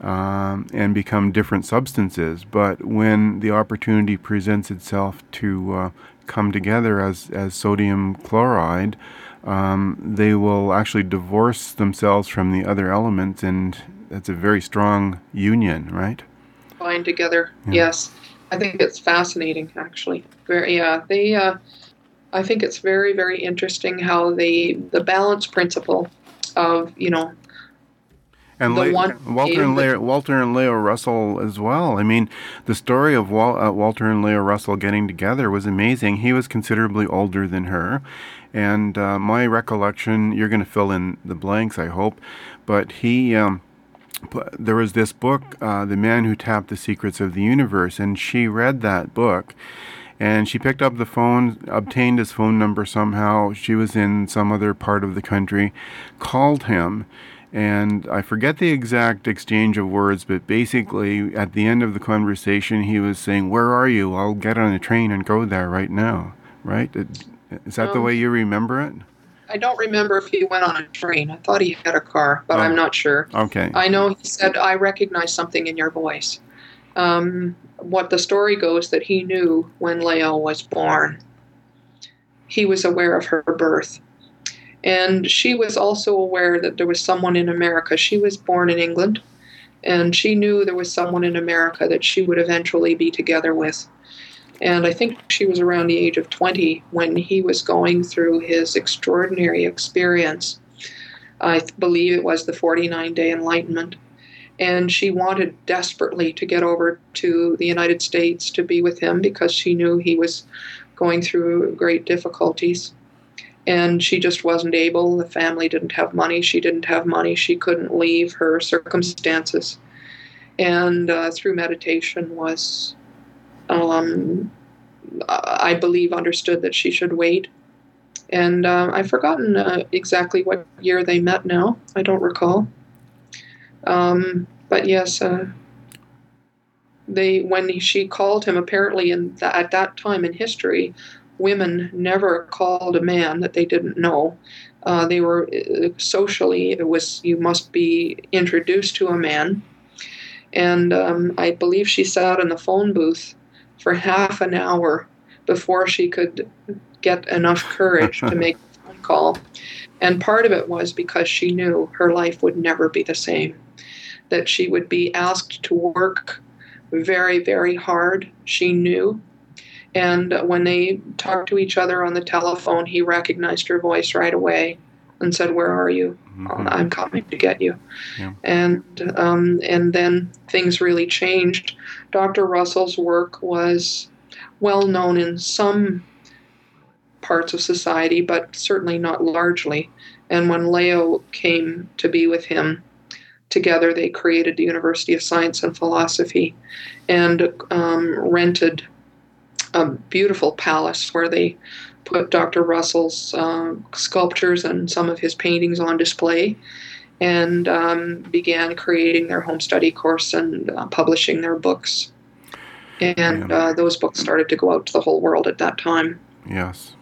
um, and become different substances. But when the opportunity presents itself to uh, come together as, as sodium chloride, um, they will actually divorce themselves from the other elements, and that's a very strong union, right? Bind together, yeah. yes. I think it's fascinating, actually. Very, yeah. They, uh, I think it's very, very interesting how the the balance principle of you know. And Le- Walter and Lao, Walter and Lao Russell as well. I mean, the story of Wal- uh, Walter and Lao Russell getting together was amazing. He was considerably older than her, and uh, my recollection, you're going to fill in the blanks, I hope, but he. Um, there was this book, uh, The Man Who Tapped the Secrets of the Universe, and she read that book. And she picked up the phone, obtained his phone number somehow. She was in some other part of the country, called him, and I forget the exact exchange of words, but basically at the end of the conversation, he was saying, Where are you? I'll get on a train and go there right now. Right? Is that um, the way you remember it? I don't remember if he went on a train. I thought he had a car, but oh. I'm not sure. Okay. I know he said, I recognize something in your voice. Um, what the story goes that he knew when Lao was born. He was aware of her birth. And she was also aware that there was someone in America. She was born in England, and she knew there was someone in America that she would eventually be together with. And I think she was around the age of 20 when he was going through his extraordinary experience. I believe it was the 49 day enlightenment. And she wanted desperately to get over to the United States to be with him because she knew he was going through great difficulties. And she just wasn't able. The family didn't have money. She didn't have money. She couldn't leave her circumstances. And uh, through meditation was um, I believe, understood that she should wait. And uh, I've forgotten uh, exactly what year they met now. I don't recall. Um, but yes, uh, they when she called him, apparently in at that time in history, women never called a man that they didn't know. Uh, they were uh, socially it was you must be introduced to a man, and um, I believe she sat in the phone booth for half an hour before she could get enough courage to make a phone call. And part of it was because she knew her life would never be the same, that she would be asked to work very, very hard. She knew. And when they talked to each other on the telephone, he recognized her voice right away and said, "Where are you? Mm-hmm. I'm coming to get you." Yeah. And um, and then things really changed. Dr. Russell's work was well known in some parts of society, but certainly not largely. And when Lao came to be with him, together they created the University of Science and Philosophy and um, rented a beautiful palace where they put Dr. Russell's uh, sculptures and some of his paintings on display and um, began creating their home study course and uh, publishing their books. And yeah. uh, those books started to go out to the whole world at that time. Yes.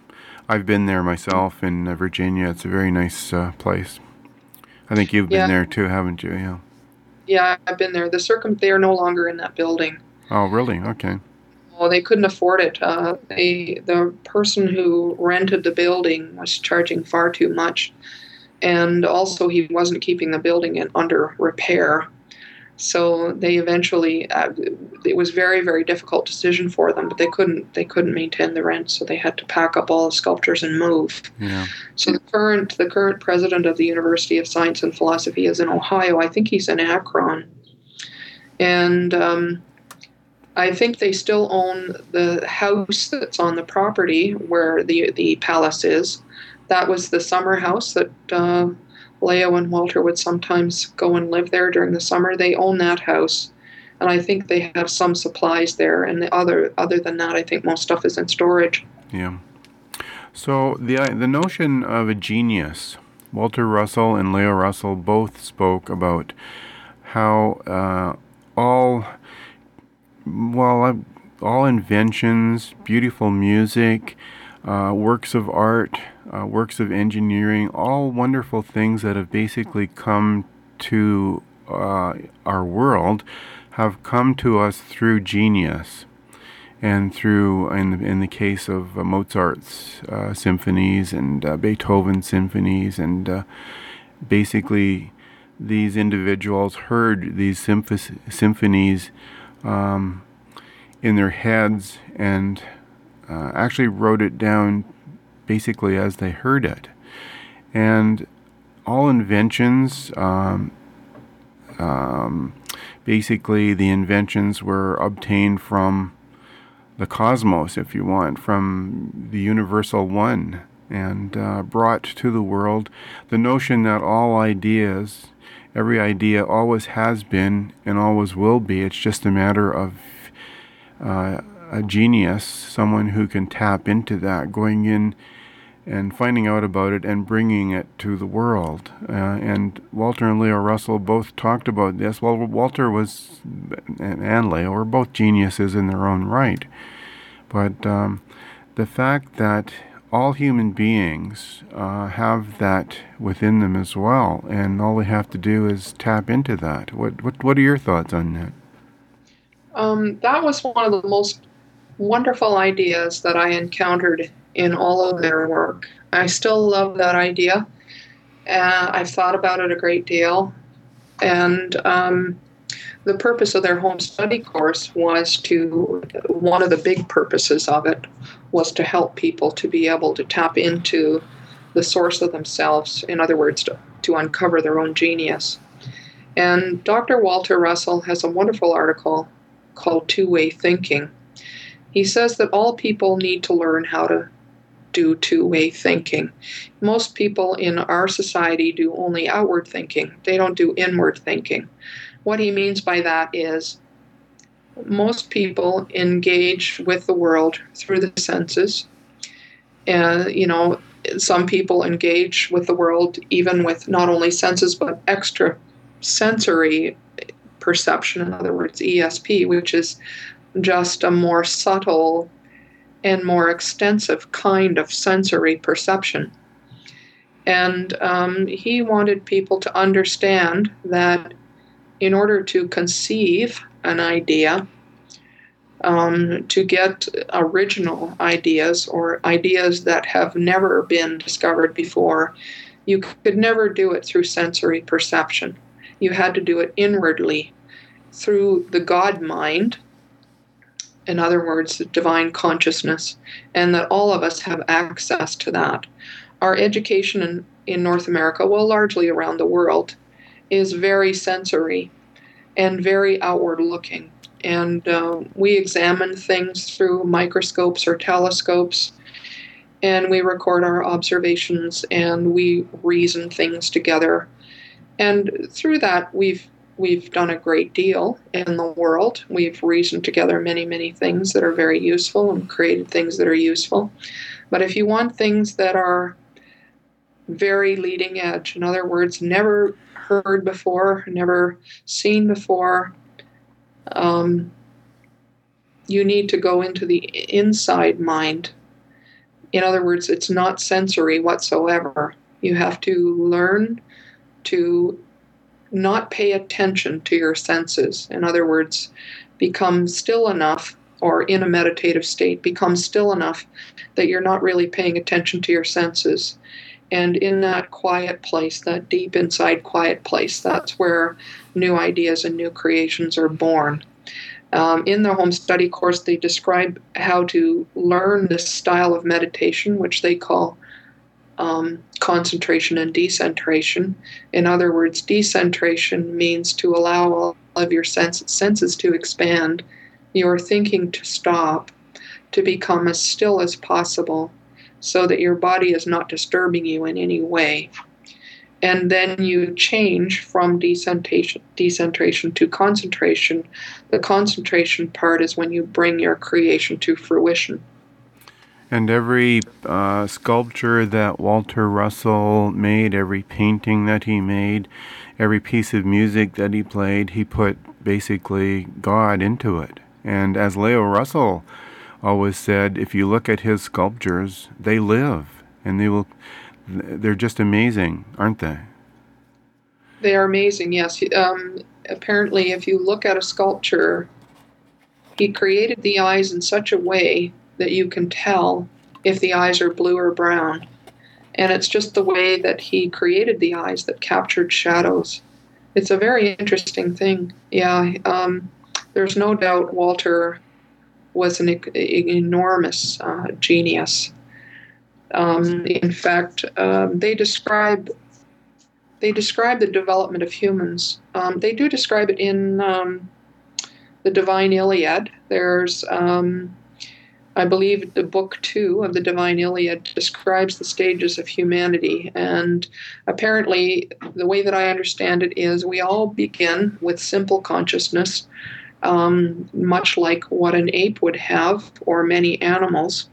I've been there myself in uh, Virginia. It's a very nice uh, place. I think you've been yeah. there too, haven't you? Yeah. Yeah, I've been there. The circum they are no longer in that building. Oh, really? Okay. Well, they couldn't afford it. Uh, they the person who rented the building was charging far too much, and also he wasn't keeping the building in under repair. So they eventually, uh, it was very very difficult decision for them, but they couldn't they couldn't maintain the rent, so they had to pack up all the sculptures and move. Yeah. So the current the current president of the University of Science and Philosophy is in Ohio. I think he's in Akron, and. Um, I think they still own the house that's on the property where the the palace is. That was the summer house that uh, Lao and Walter would sometimes go and live there during the summer. They own that house, and I think they have some supplies there. And the other other than that, I think most stuff is in storage. Yeah. So the the notion of a genius, Walter Russell and Lao Russell both spoke about how uh, all well all inventions, beautiful music, uh, works of art uh, works of engineering, all wonderful things that have basically come to uh, our world have come to us through genius and through, in, in the case of uh, Mozart's uh, symphonies and uh, Beethoven's symphonies, and basically these individuals heard these symph- symphonies um, in their heads and actually wrote it down basically as they heard it. And all inventions, um, um, basically, the inventions were obtained from the cosmos, if you want, from the universal one, and uh, brought to the world the notion that all ideas, every idea always has been and always will be. It's just a matter of uh, a genius, someone who can tap into that, going in and finding out about it and bringing it to the world. Uh, and Walter and Lao Russell both talked about this. Well, Walter was and Lao were both geniuses in their own right, but um, the fact that all human beings uh, have that within them as well, and all they have to do is tap into that. What what what are your thoughts on that? Um, that was one of the most wonderful ideas that I encountered in all of their work. I still love that idea. Uh, I've thought about it a great deal. And um, the purpose of their home study course was to, one of the big purposes of it was to help people to be able to tap into the source of themselves. In other words, to, to uncover their own genius. And Dr. Walter Russell has a wonderful article called Two Way Thinking. He says that all people need to learn how to do two way thinking. Most people in our society do only outward thinking, they don't do inward thinking. What he means by that is most people engage with the world through the senses. And, you know, some people engage with the world even with not only senses but extra sensory perception, in other words, ESP, which is just a more subtle and more extensive kind of sensory perception. And um, he wanted people to understand that in order to conceive an idea, um, to get original ideas or ideas that have never been discovered before, you could never do it through sensory perception. You had to do it inwardly through the God mind, in other words, the divine consciousness, and that all of us have access to that. Our education in, in North America, well, largely around the world, is very sensory and very outward looking. And uh, we examine things through microscopes or telescopes, and we record our observations and we reason things together. And through that, we've we've done a great deal in the world. We've reasoned together many, many things that are very useful and created things that are useful. But if you want things that are very leading edge, in other words, never heard before, never seen before, um, you need to go into the inside mind. In other words, it's not sensory whatsoever. You have to learn to not pay attention to your senses. In other words, become still enough or in a meditative state, become still enough that you're not really paying attention to your senses. And in that quiet place, that deep inside quiet place, that's where new ideas and new creations are born. Um, in the home study course, they describe how to learn this style of meditation, which they call um, concentration and decentration. In other words, decentration means to allow all of your sense, senses to expand, your thinking to stop, to become as still as possible, so that your body is not disturbing you in any way. And then you change from decentration, decentration to concentration. The concentration part is when you bring your creation to fruition. And every uh, sculpture that Walter Russell made, every painting that he made, every piece of music that he played, he put basically God into it. And as Lao Russell always said, if you look at his sculptures, they live and they will, they're just amazing, aren't they? They are amazing, yes. Um, apparently, if you look at a sculpture, he created the eyes in such a way that you can tell if the eyes are blue or brown. And it's just the way that he created the eyes that captured shadows. It's a very interesting thing. Yeah, um, there's no doubt Walter was an, enormous uh, genius. Um, in fact, um, they describe they describe the development of humans. Um, they do describe it in um, the Divine Iliad. There's um, I believe the book two of the Divine Iliad describes the stages of humanity. And apparently, the way that I understand it is we all begin with simple consciousness, um, much like what an ape would have, or many animals.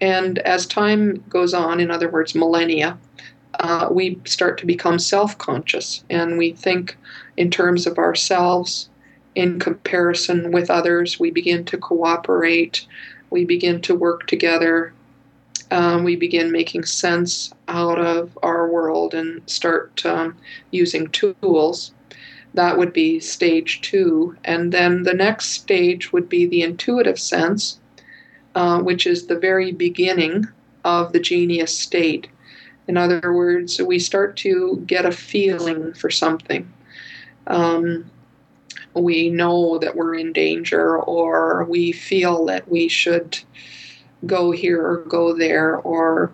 And as time goes on, in other words, millennia, uh, we start to become self conscious and we think in terms of ourselves in comparison with others. We begin to cooperate we begin to work together. Um, we begin making sense out of our world and start um, using tools. That would be stage two. And then the next stage would be the intuitive sense, uh, which is the very beginning of the genius state. In other words, we start to get a feeling for something. Um, we know that we're in danger or we feel that we should go here or go there or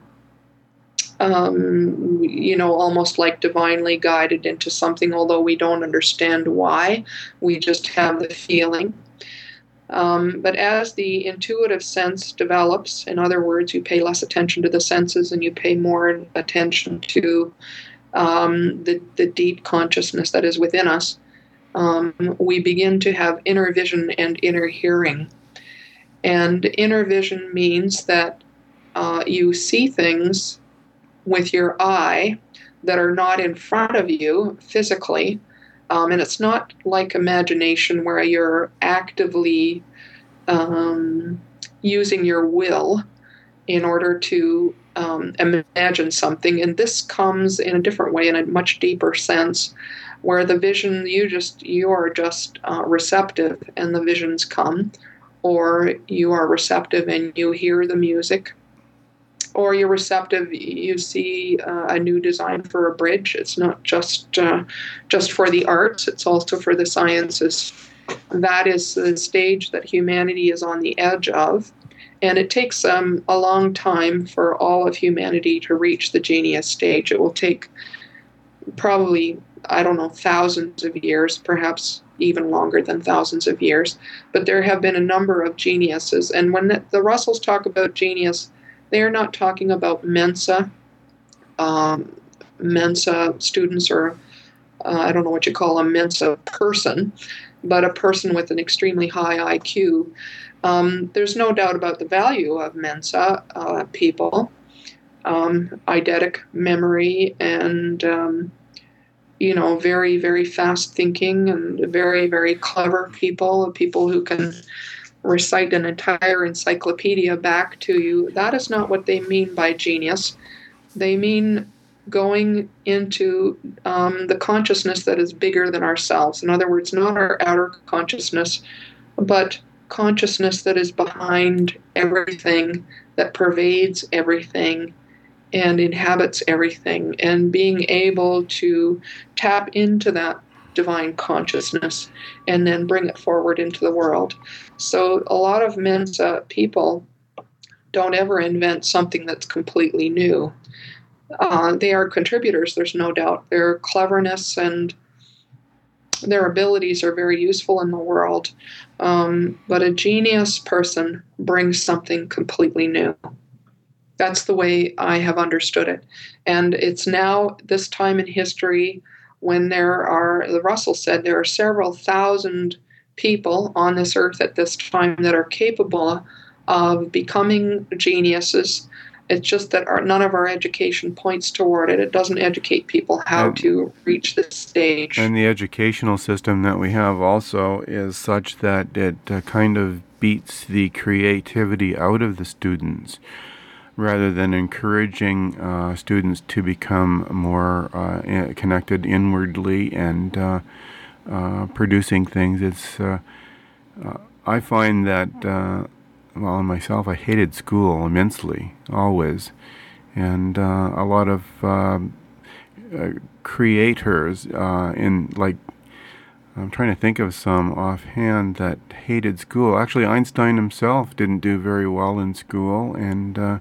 um, you know almost like divinely guided into something although we don't understand why we just have the feeling um, but as the intuitive sense develops in other words you pay less attention to the senses and you pay more attention to um, the, the deep consciousness that is within us um, we begin to have inner vision and inner hearing. And inner vision means that uh, you see things with your eye that are not in front of you physically, Um, and it's not like imagination where you're actively um, using your will in order to um, imagine something. And this comes in a different way, in a much deeper sense, where the vision you just you are just uh, receptive, and the visions come, or you are receptive and you hear the music. Or you're receptive. You see uh, a new design for a bridge. It's not just uh, just for the arts. It's also for the sciences. That is the stage that humanity is on the edge of, and it takes um, a long time for all of humanity to reach the genius stage. It will take probably, I don't know, thousands of years, perhaps even longer than thousands of years. But there have been a number of geniuses. And when the, the Russells talk about genius, they are not talking about Mensa. Um, Mensa students or uh, I don't know what you call a Mensa person, but a person with an extremely high IQ. Um, there's no doubt about the value of Mensa uh, people, um, eidetic memory, and um, you know, very very fast thinking and very very clever people, people who can recite an entire encyclopedia back to you. That is not what they mean by genius. They mean going into um, the consciousness that is bigger than ourselves. In other words, not our outer consciousness, but consciousness that is behind everything, that pervades everything, and inhabits everything, and being able to tap into that divine consciousness and then bring it forward into the world. So, a lot of Mensa people don't ever invent something that's completely new. Uh, they are contributors, there's no doubt. Their cleverness and their abilities are very useful in the world, um, but a genius person brings something completely new. That's the way I have understood it. And it's now, this time in history, when there are, the Russell said, there are several thousand people on this earth at this time that are capable of becoming geniuses it's just that our, none of our education points toward it. It doesn't educate people how and, to reach this stage. And the educational system that we have also is such that it uh, kind of beats the creativity out of the students rather than encouraging uh, students to become more uh, connected inwardly and uh, uh, producing things. It's uh, I find that well, myself, I hated school immensely, always. And uh, a lot of uh, creators uh, in, like, I'm trying to think of some offhand that hated school. Actually, Einstein himself didn't do very well in school, and uh,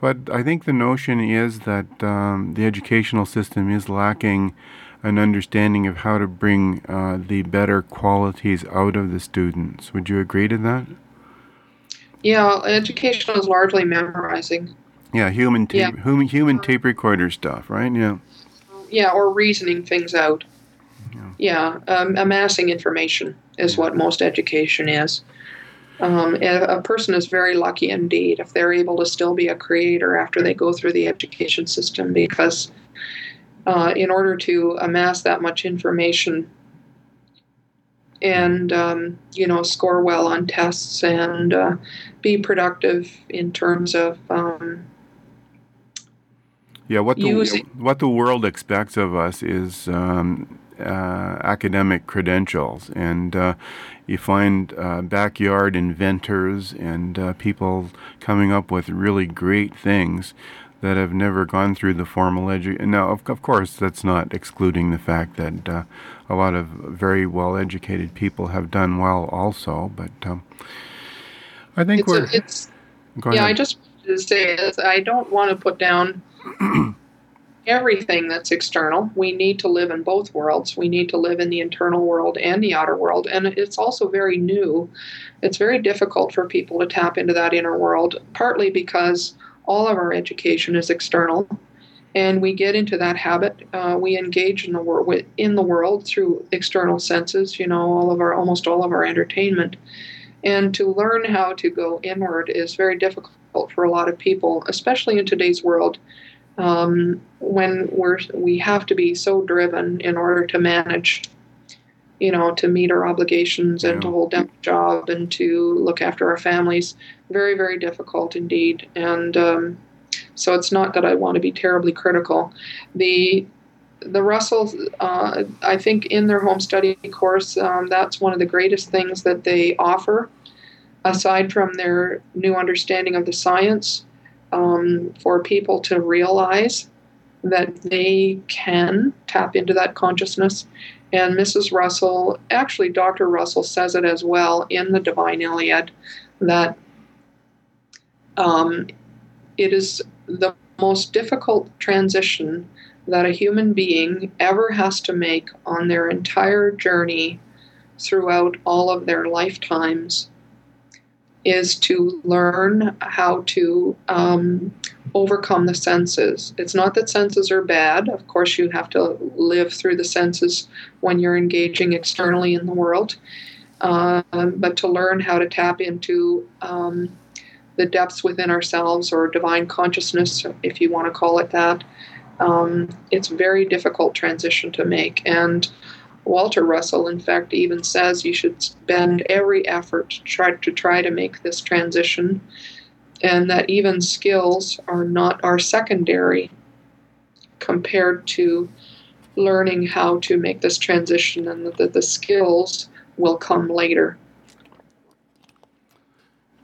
but I think the notion is that um, the educational system is lacking an understanding of how to bring uh, the better qualities out of the students. Would you agree to that? Yeah, education is largely memorizing. Yeah, human tape, yeah. Human, human tape recorder stuff, right? Yeah. Yeah, or reasoning things out. Yeah, yeah um, amassing information is what most education is. Um, a person is very lucky indeed if they're able to still be a creator after they go through the education system because uh, in order to amass that much information and um, you know score well on tests and uh, be productive in terms of um, yeah what the using. what the world expects of us is um, uh, academic credentials and uh, you find uh, backyard inventors and uh, people coming up with really great things that have never gone through the formal education. Now, of, of, course, that's not excluding the fact that uh, a lot of very well educated people have done well also, but um, I think it's we're. A, it's, yeah, ahead. I just to say this. I don't want to put down everything that's external. We need to live in both worlds. We need to live in the internal world and the outer world. And it's also very new. It's very difficult for people to tap into that inner world, partly because all of our education is external, and we get into that habit. Uh, we engage in the world in the world through external senses. You know, all of our almost all of our entertainment, and to learn how to go inward is very difficult for a lot of people, especially in today's world. Um, when we're we have to be so driven in order to manage you know, to meet our obligations and Yeah. to hold down a job and to look after our families. Very, very difficult indeed. And um, so it's not that I want to be terribly critical. The the Russells, uh, I think, in their home study course, um, that's one of the greatest things that they offer, aside from their new understanding of the science, um, for people to realize that they can tap into that consciousness. And Mrs. Russell, actually, Dr. Russell says it as well in the Divine Iliad that um, it is the most difficult transition that a human being ever has to make on their entire journey throughout all of their lifetimes is to learn how to um, overcome the senses. It's not that senses are bad. Of course, you have to live through the senses when you're engaging externally in the world. Um, but to learn how to tap into um, the depths within ourselves or divine consciousness, if you want to call it that, um, it's very difficult transition to make. And Walter Russell, in fact, even says you should spend every effort to try to try to make this transition, and that even skills are not are secondary compared to learning how to make this transition, and that the skills will come later.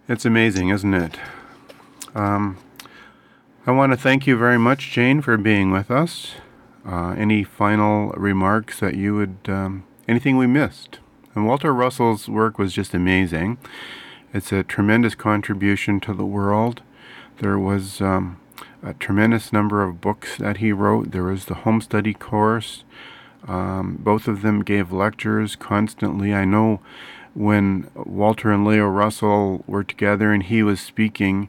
It's amazing, isn't it? Um, I want to thank you very much, Jane, for being with us. Uh, any final remarks that you would, um, anything we missed? And Walter Russell's work was just amazing. It's a tremendous contribution to the world. There was um, a tremendous number of books that he wrote. There was the home study course. Um, both of them gave lectures constantly. I know when Walter and Lao Russell were together and he was speaking,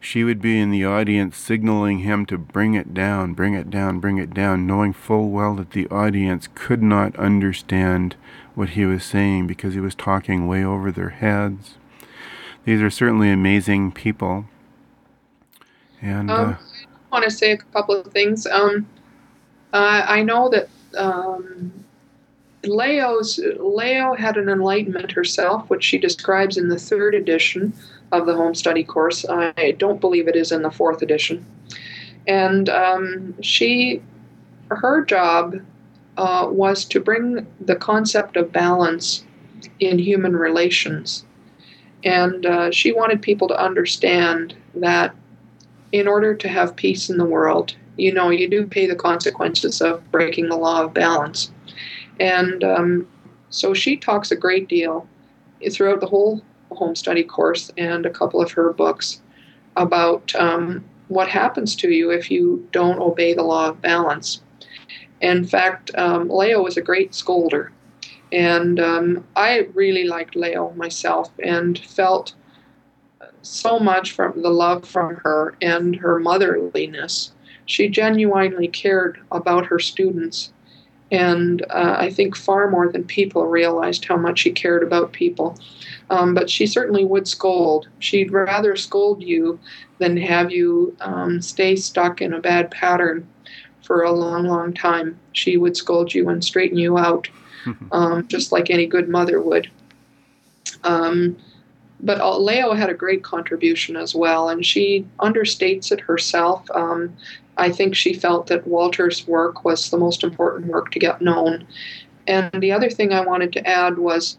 she would be in the audience signaling him to bring it down, bring it down, bring it down, knowing full well that the audience could not understand what he was saying because he was talking way over their heads. These are certainly amazing people. And Um, uh, I want to say a couple of things. Um, uh, I know that um, Lao's Lao had an enlightenment herself, which she describes in the third edition of the home study course. I don't believe it is in the fourth edition. And um, she, her job uh, was to bring the concept of balance in human relations. And uh, she wanted people to understand that in order to have peace in the world, you know, you do pay the consequences of breaking the law of balance. And um, so she talks a great deal throughout the whole home study course and a couple of her books about um, what happens to you if you don't obey the law of balance. In fact, um, Lao was a great scolder. And um, I really liked Lao myself and felt so much from the love from her and her motherliness. She genuinely cared about her students. And uh, I think far more than people realized how much she cared about people. Um, but she certainly would scold. She'd rather scold you than have you um, stay stuck in a bad pattern for a long, long time. She would scold you and straighten you out, um, just like any good mother would. Um, but Lao had a great contribution as well, and she understates it herself. Um, I think she felt that Walter's work was the most important work to get known. And the other thing I wanted to add was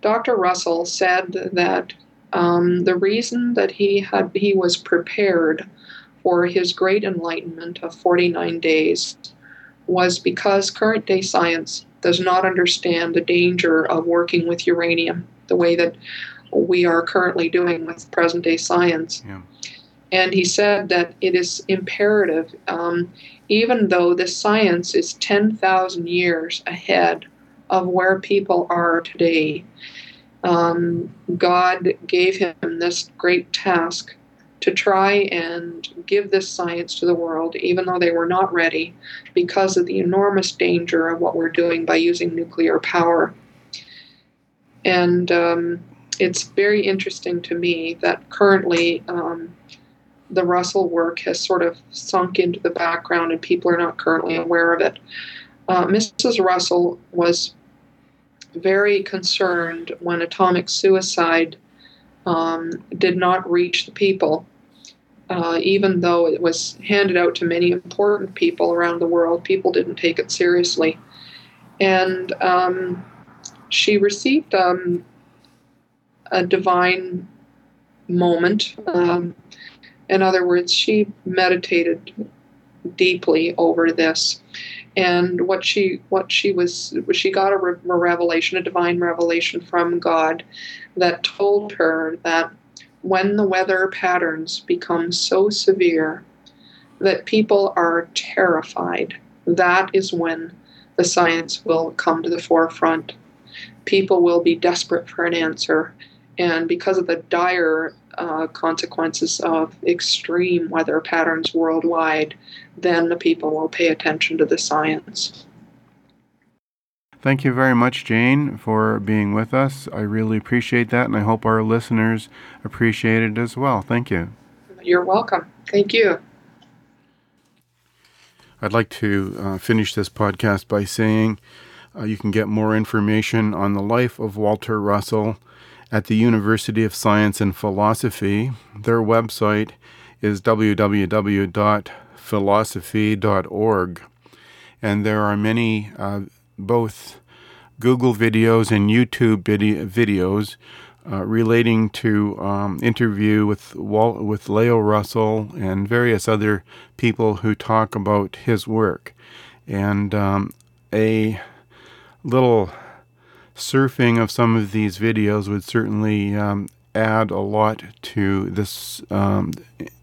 Dr. Russell said that um, the reason that he had he was prepared for his great enlightenment of 49 days was because current day science does not understand the danger of working with uranium the way that we are currently doing with present day science. Yeah. And he said that it is imperative, um, even though the science is 10,000 years ahead of where people are today, um, God gave him this great task to try and give this science to the world, even though they were not ready, because of the enormous danger of what we're doing by using nuclear power. And um, it's very interesting to me that currently um, the Russell work has sort of sunk into the background and people are not currently aware of it. Uh, Mrs. Russell was very concerned when atomic suicide um, did not reach the people. Uh, even though it was handed out to many important people around the world, people didn't take it seriously. And um, she received um, a divine moment. Um, in other words, she meditated deeply over this and what she what she was she got a, re- a revelation a divine revelation from god that told her that when the weather patterns become so severe that people are terrified that is when the science will come to the forefront. People will be desperate for an answer and because of the dire uh, consequences of extreme weather patterns worldwide, then the people will pay attention to the science. Thank you very much, Jane, for being with us. I really appreciate that, and I hope our listeners appreciate it as well. Thank you. You're welcome. Thank you. I'd like to uh, finish this podcast by saying uh, you can get more information on the life of Walter Russell at the University of Science and Philosophy. Their website is www.philosophy.org. And there are many, uh, both Google videos and YouTube videos uh, relating to um, interview with with Lao Russell and various other people who talk about his work. And um, a little surfing of some of these videos would certainly um, add a lot to this um,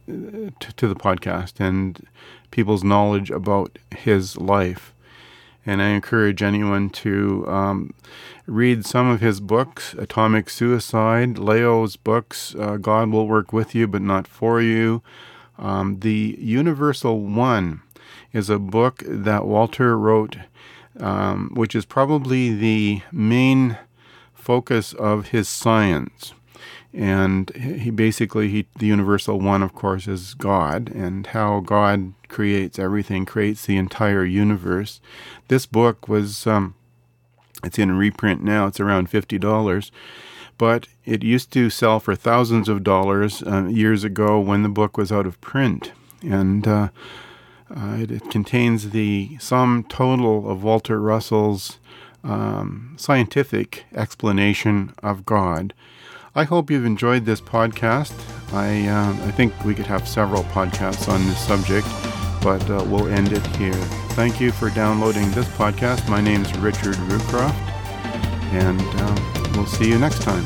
to, to, the podcast and people's knowledge about his life. And I encourage anyone to um, read some of his books Atomic Suicide, Lao's books, uh, God Will Work With You But Not For You. Um, the Universal One is a book that Walter wrote um, which is probably the main focus of his science. And he basically, he, the universal one, of course, is God, and how God creates everything, creates the entire universe. This book was, um, it's in reprint now, it's around $50 but it used to sell for thousands of dollars uh, years ago when the book was out of print. And uh, uh, it, it, contains the sum total of Walter Russell's um, scientific explanation of God. I hope you've enjoyed this podcast. I, uh, I think we could have several podcasts on this subject, but uh, we'll end it here. Thank you for downloading this podcast. My name is Richard Rucroft, and uh, we'll see you next time.